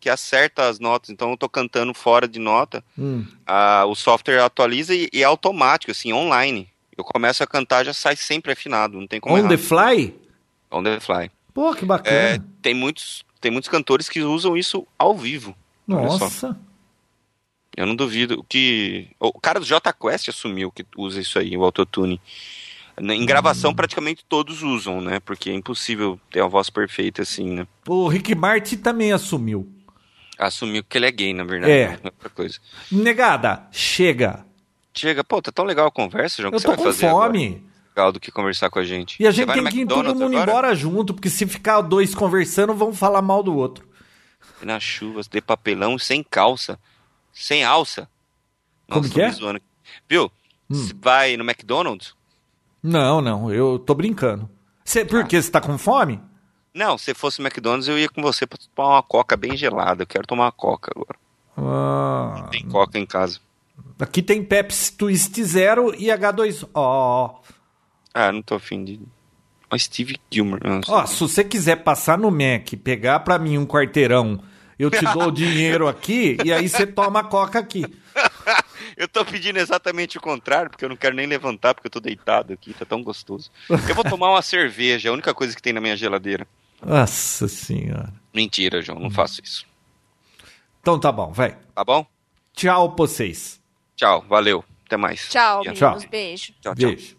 S3: que acerta as notas. Então eu tô cantando fora de nota.
S2: Hum.
S3: ah, o software atualiza e, e é automático, assim, online. Eu começo a cantar, já sai sempre afinado, não tem como
S2: On
S3: errar.
S2: the fly?
S3: On the fly.
S2: Pô, que
S3: É,
S2: bacana.
S3: tem, muitos, tem muitos cantores que usam isso ao vivo. olha só.
S2: Nossa.
S3: Eu não duvido que. O cara do J Quest assumiu que usa isso aí, o autotune. Em gravação, praticamente todos usam, né? Porque é impossível ter uma voz perfeita assim, né?
S2: O Rick Martin também assumiu.
S3: Assumiu que ele é gay, na verdade.
S2: É.
S3: não Outra coisa.
S2: Negada, chega.
S3: Chega, pô, tá tão legal a conversa, João, que
S2: Eu
S3: você
S2: tô
S3: vai
S2: com
S3: fazer agora?
S2: fome.
S3: Legal do que conversar com a gente.
S2: E a gente tem que ir todo mundo
S3: agora?
S2: embora junto, porque se ficar dois conversando, vão falar mal do outro.
S3: Na chuva, de papelão, sem calça. Sem alça.
S2: Como
S3: Nossa,
S2: que é?
S3: zoando. Viu?
S2: Hum.
S3: Você vai no McDonald's?
S2: Não, não, eu tô brincando. Cê, por
S3: Ah.
S2: quê? Você tá com fome?
S3: Não, se fosse no McDonald's, eu ia com você pra tomar uma coca bem gelada. Eu quero tomar uma coca agora.
S2: Ah,
S3: Tem coca em casa.
S2: aqui tem Pepsi Twist Zero e H2O.
S3: Ah, não tô afim de. Ó, Steve Gilmer. não.
S2: Ó, se você quiser passar no Mac, pegar pra mim um quarteirão, eu te dou o *laughs* dinheiro aqui e aí você toma a coca aqui. *laughs*
S3: Eu tô pedindo exatamente o contrário, porque eu não quero nem levantar, porque eu tô deitado aqui, tá tão gostoso. Eu vou tomar uma *laughs* cerveja, é a única coisa que tem na minha geladeira.
S2: Nossa senhora.
S3: Mentira, João, não faço isso.
S2: Então tá bom, vai.
S3: Tá bom?
S2: Tchau pra vocês.
S3: Tchau, valeu. Até mais.
S1: Tchau,
S3: Tchau,
S1: meninos.
S2: Tchau.
S1: Beijo.
S3: tchau.
S2: Beijo.